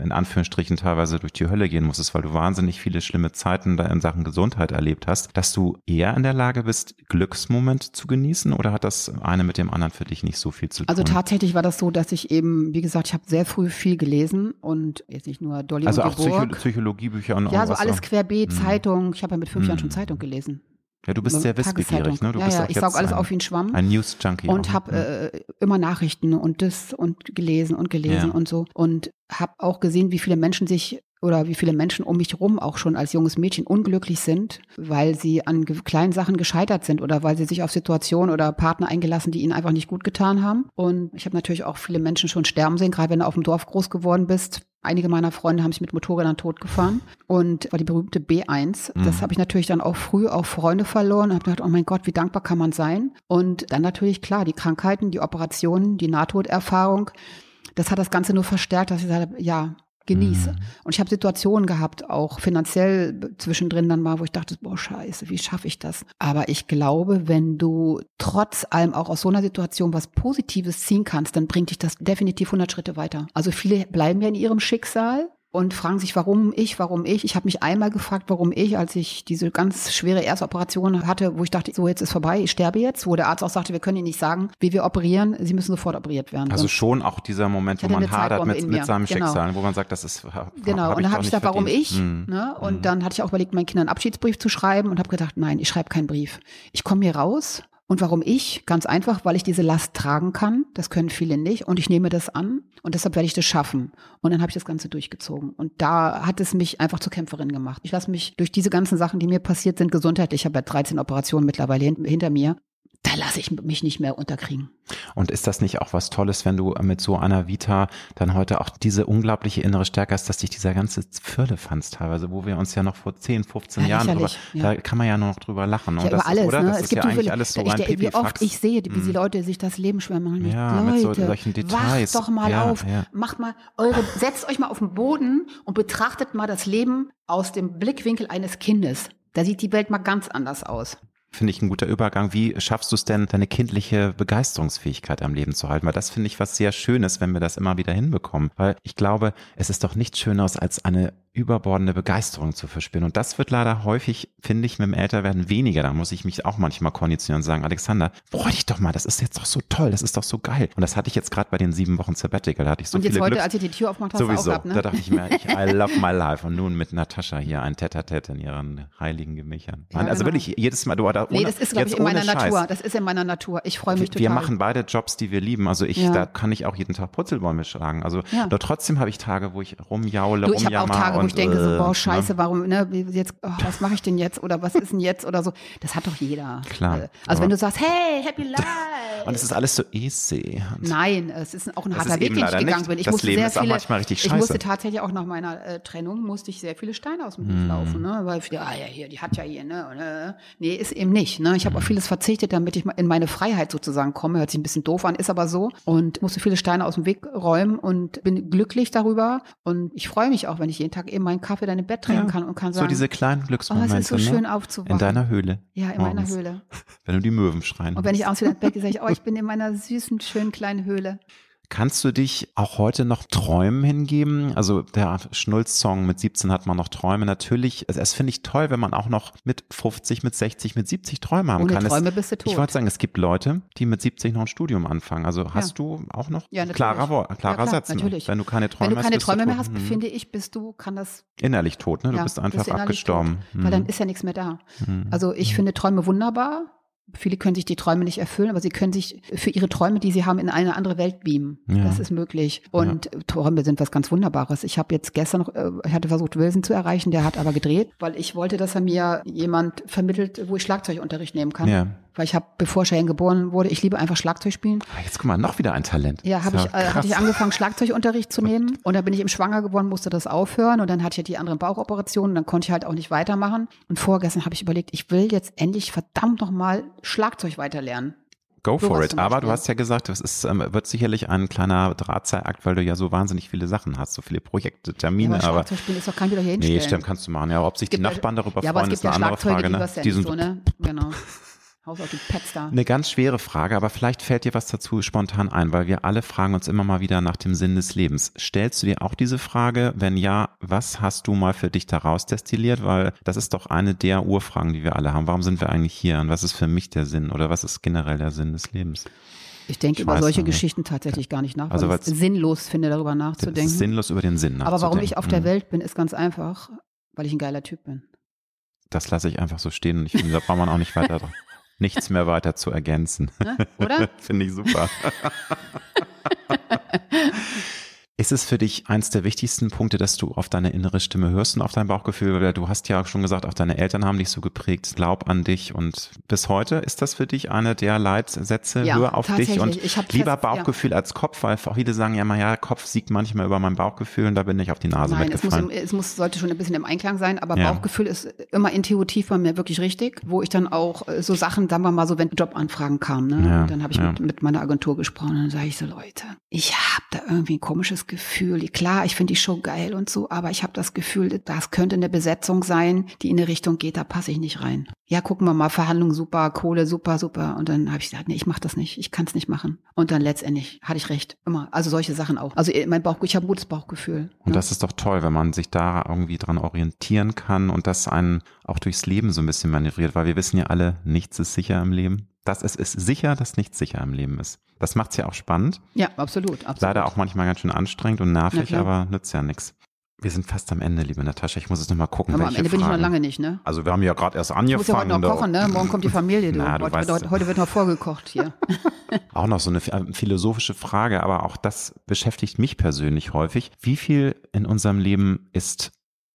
in Anführungsstrichen teilweise durch die Hölle gehen musstest, weil du wahnsinnig viele schlimme Zeiten da in Sachen Gesundheit erlebt hast, dass du eher in der Lage bist, Glücksmoment zu genießen oder hat das eine mit dem anderen für dich nicht so viel zu also tun? Also tatsächlich war das so, dass ich eben, wie gesagt, ich habe sehr früh viel gelesen und jetzt nicht nur Dolly also und auch Psycho Psychologiebücher und Ja, so alles querbeet, hm. Zeitung. Ich habe ja mit fünf hm. Jahren schon Zeitung gelesen. Ja, du bist sehr wissbegierig, ne? Du ja, bist ja, ich saug alles auf wie ein Schwamm. Ein News-Junkie. Und habe ne? äh, immer Nachrichten und das und gelesen und gelesen ja. und so. Und habe auch gesehen, wie viele Menschen sich oder wie viele Menschen um mich herum auch schon als junges Mädchen unglücklich sind, weil sie an kleinen Sachen gescheitert sind oder weil sie sich auf Situationen oder Partner eingelassen, die ihnen einfach nicht gut getan haben. Und ich habe natürlich auch viele Menschen schon sterben sehen, gerade wenn du auf dem Dorf groß geworden bist. Einige meiner Freunde haben sich mit Motorrädern totgefahren und war die berühmte B1. Mhm. Das habe ich natürlich dann auch früh auf Freunde verloren und habe gedacht, oh mein Gott, wie dankbar kann man sein? Und dann natürlich klar, die Krankheiten, die Operationen, die Nahtoderfahrung. Das hat das Ganze nur verstärkt, dass ich habe, ja, genieße. Mhm. Und ich habe Situationen gehabt, auch finanziell zwischendrin dann mal, wo ich dachte, boah, scheiße, wie schaffe ich das? Aber ich glaube, wenn du trotz allem auch aus so einer Situation was Positives ziehen kannst, dann bringt dich das definitiv 100 Schritte weiter. Also viele bleiben ja in ihrem Schicksal und fragen sich, warum ich, warum ich. Ich habe mich einmal gefragt, warum ich, als ich diese ganz schwere Erstoperation hatte, wo ich dachte, so jetzt ist vorbei, ich sterbe jetzt, wo der Arzt auch sagte, wir können Ihnen nicht sagen, wie wir operieren, Sie müssen sofort operiert werden. Also schon auch dieser Moment, wo man hadert mit, mit seinem genau. Schicksal, wo man sagt, das ist Genau, und dann habe ich gedacht, warum ich? Hm. Ne? Und hm. dann hatte ich auch überlegt, meinen Kindern einen Abschiedsbrief zu schreiben und habe gedacht, nein, ich schreibe keinen Brief. Ich komme hier raus und warum ich? Ganz einfach, weil ich diese Last tragen kann. Das können viele nicht. Und ich nehme das an. Und deshalb werde ich das schaffen. Und dann habe ich das Ganze durchgezogen. Und da hat es mich einfach zur Kämpferin gemacht. Ich lasse mich durch diese ganzen Sachen, die mir passiert sind, gesundheitlich. Ich habe ja 13 Operationen mittlerweile hinter mir da lasse ich mich nicht mehr unterkriegen. Und ist das nicht auch was Tolles, wenn du mit so einer Vita dann heute auch diese unglaubliche innere Stärke hast, dass dich dieser ganze Firlefanz teilweise, wo wir uns ja noch vor 10, 15 ja, Jahren drüber, ja. da kann man ja nur noch drüber lachen. Ja, über alles, ist, oder? Ne? Das es ist gibt ja eigentlich alles so ich, ein Wie oft ich sehe, wie die mhm. Leute sich das Leben schwer machen. Ja, Leute, mit so, solchen Details. Wacht doch mal ja, auf, macht mal eure, setzt euch mal auf den Boden und betrachtet mal das Leben aus dem Blickwinkel eines Kindes. Da sieht die Welt mal ganz anders aus. Finde ich ein guter Übergang. Wie schaffst du es denn, deine kindliche Begeisterungsfähigkeit am Leben zu halten? Weil das finde ich was sehr Schönes, wenn wir das immer wieder hinbekommen. Weil ich glaube, es ist doch nichts Schöneres als eine überbordende Begeisterung zu verspüren. Und das wird leider häufig, finde ich, mit dem Älterwerden weniger. Da muss ich mich auch manchmal konditionieren und sagen, Alexander, freu dich doch mal, das ist jetzt doch so toll, das ist doch so geil. Und das hatte ich jetzt gerade bei den sieben Wochen Sabbatical, da hatte ich so und viele jetzt heute, Glücks als ich die Tür aufmacht hast, sowieso, auch ab, ne? da dachte ich mir, ich, I love my life. Und nun mit Natascha hier ein Tete-a-Tete in ihren heiligen Gemächern. Ja, also genau. wirklich, jedes Mal, du, oder ohne, Nee, das ist, glaube ich, in meiner Scheiß. Natur. Das ist in meiner Natur. Ich freue mich wir, total. Wir machen beide Jobs, die wir lieben. Also ich, ja. da kann ich auch jeden Tag Purzelbäume schlagen. Also, ja. doch trotzdem habe ich Tage, wo ich rumjaule, du, ich habe wo ich denke so, boah, äh, scheiße, warum, ne, jetzt, oh, was mache ich denn jetzt oder was ist denn jetzt oder so. Das hat doch jeder. Klar. Also wenn du sagst, hey, happy life. Und es ist alles so easy. Nein, es ist auch ein harter Weg, den ich gegangen nicht. bin. Ich das musste Leben sehr ist viele, manchmal richtig scheiße. Ich musste tatsächlich auch nach meiner äh, Trennung, musste ich sehr viele Steine aus dem Weg hm. laufen, ne, weil, ja, ja, hier, die hat ja hier, ne, und, äh, nee, ist eben nicht, ne. Ich habe hm. auf vieles verzichtet, damit ich in meine Freiheit sozusagen komme. Hört sich ein bisschen doof an, ist aber so. Und musste viele Steine aus dem Weg räumen und bin glücklich darüber. Und ich freue mich auch, wenn ich jeden Tag eben meinen Kaffee dann im Bett trinken ja. kann und kann sagen. So diese kleinen Glücksmomente. Oh, es ist so ne? schön aufzuwachen. In deiner Höhle. Ja, in morgens. meiner Höhle. Wenn du die Möwen schreien. Und wenn ich abends wieder ins Bett gehe, sage ich, oh, ich bin in meiner süßen, schönen kleinen Höhle. Kannst du dich auch heute noch Träumen hingeben? Also der Schnulz-Song mit 17 hat man noch Träume. Natürlich, es, es finde ich toll, wenn man auch noch mit 50, mit 60, mit 70 Träume haben Ohne kann. Träume es, bist du tot. Ich wollte sagen, es gibt Leute, die mit 70 noch ein Studium anfangen. Also hast ja. du auch noch ja, klarer, klarer ja, klar, Satz. Natürlich. Wenn du keine Träume Wenn du keine hast, Träume mehr hast, finde ich, bist du, kann das innerlich tot. Ne? Du bist einfach bist abgestorben. Tot, Weil dann ist ja nichts mehr da. Mhm. Also ich finde Träume wunderbar Viele können sich die Träume nicht erfüllen, aber sie können sich für ihre Träume, die sie haben, in eine andere Welt beamen. Ja. Das ist möglich. Und ja. Träume sind was ganz Wunderbares. Ich habe jetzt gestern noch, äh, ich hatte versucht, Wilson zu erreichen, der hat aber gedreht, weil ich wollte, dass er mir jemand vermittelt, wo ich Schlagzeugunterricht nehmen kann. Ja. Weil ich habe, bevor Cheyenne geboren wurde, ich liebe einfach Schlagzeug spielen. Ah, jetzt guck mal, noch wieder ein Talent. Ja, habe ich, äh, hatte ich angefangen, Schlagzeugunterricht zu nehmen. Und dann bin ich im Schwanger geworden, musste das aufhören. Und dann hatte ich die anderen Bauchoperationen. Dann konnte ich halt auch nicht weitermachen. Und vorgestern habe ich überlegt, ich will jetzt endlich verdammt nochmal Schlagzeug weiterlernen. Go for so it. Aber du hast ja gesagt, das ist, ähm, wird sicherlich ein kleiner Drahtseilakt, weil du ja so wahnsinnig viele Sachen hast, so viele Projekte, Termine. Ja, aber, aber ist doch kein wieder hier. Nee, stimmt, kannst du machen. Ja, ob sich die Nachbarn darüber ja, freuen, ist eine andere Frage. Die, ne? die sind so, ne? Genau. Haus auf, du petzt da. Eine ganz schwere Frage, aber vielleicht fällt dir was dazu spontan ein, weil wir alle fragen uns immer mal wieder nach dem Sinn des Lebens. Stellst du dir auch diese Frage? Wenn ja, was hast du mal für dich daraus destilliert? Weil das ist doch eine der Urfragen, die wir alle haben. Warum sind wir eigentlich hier? Und was ist für mich der Sinn? Oder was ist generell der Sinn des Lebens? Ich denke ich über solche Geschichten tatsächlich gar nicht nach, also weil ich es sinnlos finde, darüber nachzudenken. Es ist sinnlos über den Sinn nachzudenken. Aber warum ich auf der mhm. Welt bin, ist ganz einfach, weil ich ein geiler Typ bin. Das lasse ich einfach so stehen und ich finde, da braucht man auch nicht weiter nichts mehr weiter zu ergänzen. Na, oder? finde ich super. Ist es für dich eins der wichtigsten Punkte, dass du auf deine innere Stimme hörst und auf dein Bauchgefühl? Weil du hast ja auch schon gesagt, auch deine Eltern haben dich so geprägt, glaub an dich und bis heute ist das für dich eine der Leitsätze, ja, hör auf dich und lieber fest, Bauchgefühl ja. als Kopf, weil viele sagen ja mal, ja, Kopf siegt manchmal über mein Bauchgefühl und da bin ich auf die Nase Nein, mitgefallen. Es, muss, es muss, sollte schon ein bisschen im Einklang sein, aber ja. Bauchgefühl ist immer intuitiv bei mir wirklich richtig, wo ich dann auch äh, so Sachen, sagen wir mal so, wenn Jobanfragen kamen, ne? dann habe ich mit, mit meiner Agentur gesprochen und dann sage ich so, Leute, ich habe da irgendwie ein komisches Gefühl. Klar, ich finde die Show geil und so, aber ich habe das Gefühl, das könnte eine Besetzung sein, die in eine Richtung geht, da passe ich nicht rein. Ja, gucken wir mal, Verhandlungen super, Kohle super, super. Und dann habe ich gesagt, nee, ich mache das nicht, ich kann es nicht machen. Und dann letztendlich hatte ich recht, immer. Also solche Sachen auch. Also äh, mein Bauchgefühl, ich habe ein gutes Bauchgefühl. Und ne? das ist doch toll, wenn man sich da irgendwie dran orientieren kann und das einen auch durchs Leben so ein bisschen manövriert, weil wir wissen ja alle, nichts ist sicher im Leben. Das ist, ist sicher, dass nichts sicher im Leben ist. Das macht's ja auch spannend. Ja, absolut, absolut. Leider auch manchmal ganz schön anstrengend und nervig, aber nützt ja nichts. Wir sind fast am Ende, liebe Natascha. Ich muss es nochmal gucken. Aber am Ende Fragen. bin ich noch lange nicht, ne? Also wir haben ja gerade erst angefangen. Ich muss ja heute noch kochen, ne? Morgen kommt die Familie, du. Na, du heute, weißt, wird, heute wird noch vorgekocht hier. auch noch so eine philosophische Frage, aber auch das beschäftigt mich persönlich häufig. Wie viel in unserem Leben ist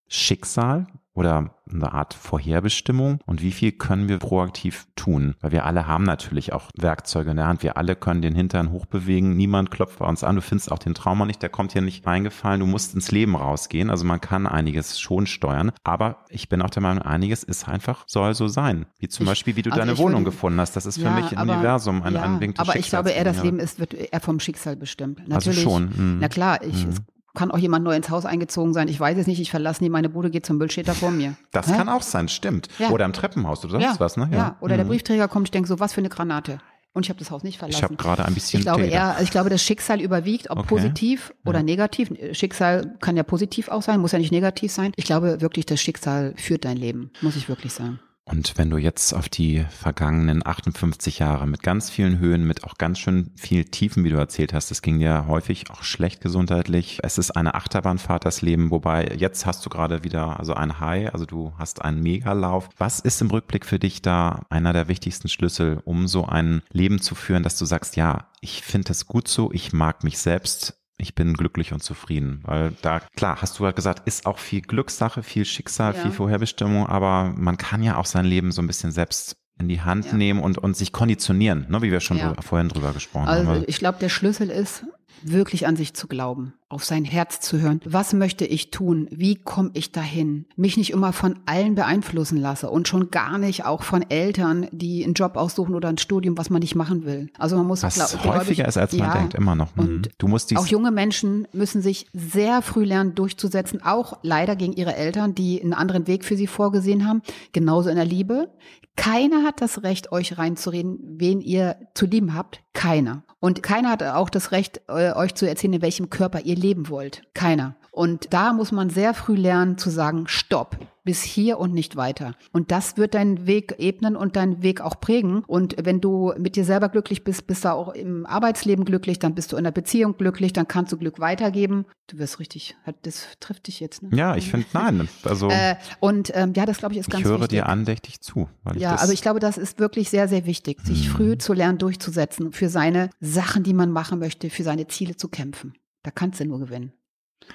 Schicksal oder eine Art Vorherbestimmung und wie viel können wir proaktiv tun? Weil wir alle haben natürlich auch Werkzeuge in der Hand. Wir alle können den Hintern hochbewegen. Niemand klopft bei uns an. Du findest auch den Trauma nicht. Der kommt hier nicht reingefallen. Du musst ins Leben rausgehen. Also man kann einiges schon steuern. Aber ich bin auch der Meinung, einiges ist einfach, soll so sein. Wie zum ich, Beispiel, wie du also deine Wohnung würde, gefunden hast. Das ist für ja, mich ein aber, Universum, ein, ja, Wink Aber ich glaube eher, das Leben ist, wird eher vom Schicksal bestimmt. Also natürlich. Also schon. Mh. Na klar, ich, mhm kann auch jemand neu ins Haus eingezogen sein. Ich weiß es nicht. Ich verlasse nie meine Bude, geht zum Müll, steht da vor mir. Das Hä? kann auch sein, stimmt. Ja. Oder im Treppenhaus oder sonst ja. was, ne? Ja. ja. Oder mhm. der Briefträger kommt, ich denke so, was für eine Granate. Und ich habe das Haus nicht verlassen. Ich habe gerade ein bisschen. Ich glaube eher, also ich glaube, das Schicksal überwiegt, ob okay. positiv oder negativ. Schicksal kann ja positiv auch sein, muss ja nicht negativ sein. Ich glaube wirklich, das Schicksal führt dein Leben, muss ich wirklich sagen. Und wenn du jetzt auf die vergangenen 58 Jahre mit ganz vielen Höhen, mit auch ganz schön viel Tiefen, wie du erzählt hast, es ging ja häufig auch schlecht gesundheitlich. Es ist eine Achterbahnfahrt, das Leben, wobei jetzt hast du gerade wieder also ein High, also du hast einen Megalauf. Was ist im Rückblick für dich da einer der wichtigsten Schlüssel, um so ein Leben zu führen, dass du sagst, ja, ich finde es gut so, ich mag mich selbst, ich bin glücklich und zufrieden. Weil da, klar, hast du halt gesagt, ist auch viel Glückssache, viel Schicksal, ja. viel Vorherbestimmung, aber man kann ja auch sein Leben so ein bisschen selbst in die Hand ja. nehmen und, und sich konditionieren, ne, wie wir schon ja. vorhin drüber gesprochen also haben. Also ich glaube, der Schlüssel ist, wirklich an sich zu glauben, auf sein Herz zu hören. Was möchte ich tun? Wie komme ich dahin? Mich nicht immer von allen beeinflussen lasse und schon gar nicht auch von Eltern, die einen Job aussuchen oder ein Studium, was man nicht machen will. Also man muss was glaub, häufiger ich, ist als man ja, denkt, immer noch. Mhm. Und du musst auch junge Menschen müssen sich sehr früh lernen durchzusetzen, auch leider gegen ihre Eltern, die einen anderen Weg für sie vorgesehen haben. Genauso in der Liebe. Keiner hat das Recht, euch reinzureden, wen ihr zu lieben habt. Keiner. Und keiner hat auch das Recht, euch zu erzählen, in welchem Körper ihr leben wollt. Keiner. Und da muss man sehr früh lernen zu sagen, stopp, bis hier und nicht weiter. Und das wird deinen Weg ebnen und deinen Weg auch prägen. Und wenn du mit dir selber glücklich bist, bist du auch im Arbeitsleben glücklich, dann bist du in der Beziehung glücklich, dann kannst du Glück weitergeben. Du wirst richtig, das trifft dich jetzt. Ne? Ja, ich finde, nein. Also, äh, und ähm, ja, das glaube ich ist ganz wichtig. Ich höre wichtig. dir andächtig zu. Ja, also ich glaube, das ist wirklich sehr, sehr wichtig, sich hm. früh zu lernen, durchzusetzen, für seine Sachen, die man machen möchte, für seine Ziele zu kämpfen. Da kannst du nur gewinnen.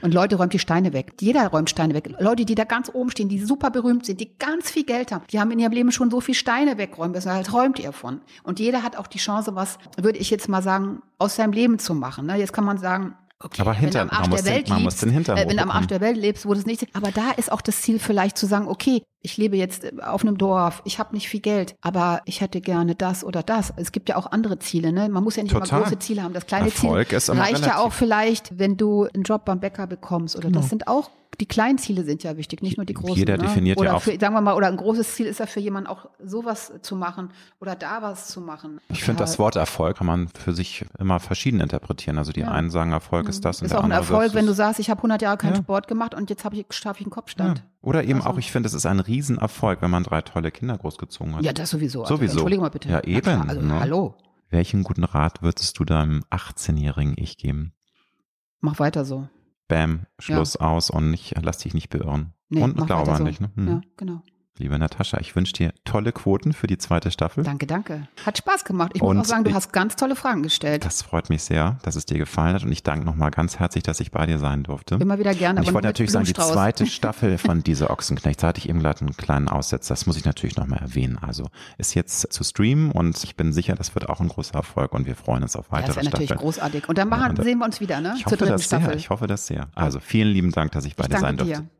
Und Leute räumt die Steine weg. Jeder räumt Steine weg. Leute, die da ganz oben stehen, die super berühmt sind, die ganz viel Geld haben, die haben in ihrem Leben schon so viel Steine wegräumen müssen. Halt räumt ihr von. Und jeder hat auch die Chance, was, würde ich jetzt mal sagen, aus seinem Leben zu machen. Ne? Jetzt kann man sagen, Okay, aber hinter, wenn du am Arsch der Welt den, lebst, äh, wenn du am Arsch der Welt lebst, wo das nicht, aber da ist auch das Ziel vielleicht zu sagen, okay, ich lebe jetzt äh, auf einem Dorf, ich habe nicht viel Geld, aber ich hätte gerne das oder das. Es gibt ja auch andere Ziele, ne? Man muss ja nicht Total. immer große Ziele haben. Das kleine Erfolg Ziel reicht relativ. ja auch vielleicht, wenn du einen Job beim Bäcker bekommst oder genau. das sind auch die kleinen Ziele sind ja wichtig, nicht nur die großen. Jeder ne? definiert oder ja auch. Für, sagen wir mal, oder ein großes Ziel ist ja für jemanden auch sowas zu machen oder da was zu machen. Ich finde, das Wort Erfolg kann man für sich immer verschieden interpretieren. Also die ja. einen sagen, Erfolg ist das. Und ist auch ein Erfolg, wenn du sagst, ich habe 100 Jahre keinen ja. Sport gemacht und jetzt habe ich, schaffe ich einen Kopfstand. Ja. Oder eben also. auch, ich finde, es ist ein Riesenerfolg, wenn man drei tolle Kinder großgezogen hat. Ja, das sowieso. Also, sowieso. Entschuldigung mal bitte. Ja, eben. Also, ne? Hallo. Welchen guten Rat würdest du deinem 18-jährigen Ich geben? Mach weiter so. Bam, Schluss ja. aus und nicht, lass dich nicht beirren. Nee, und glaube an so. dich. Ne? Hm. Ja, genau. Liebe Natascha, ich wünsche dir tolle Quoten für die zweite Staffel. Danke, danke. Hat Spaß gemacht. Ich und muss auch sagen, du hast ganz tolle Fragen gestellt. Das freut mich sehr, dass es dir gefallen hat und ich danke nochmal ganz herzlich, dass ich bei dir sein durfte. Immer wieder gerne. Und ich wollte natürlich sagen, die zweite Staffel von Diese Ochsenknecht, da hatte ich eben gerade einen kleinen Aussetzer, das muss ich natürlich nochmal erwähnen. Also ist jetzt zu streamen und ich bin sicher, das wird auch ein großer Erfolg und wir freuen uns auf weitere Staffeln. Das ist natürlich großartig. Und dann machen, ja, und sehen wir uns wieder, ne? Ich hoffe das Staffel. sehr, ich hoffe das sehr. Also vielen lieben Dank, dass ich bei ich dir sein durfte. Dir.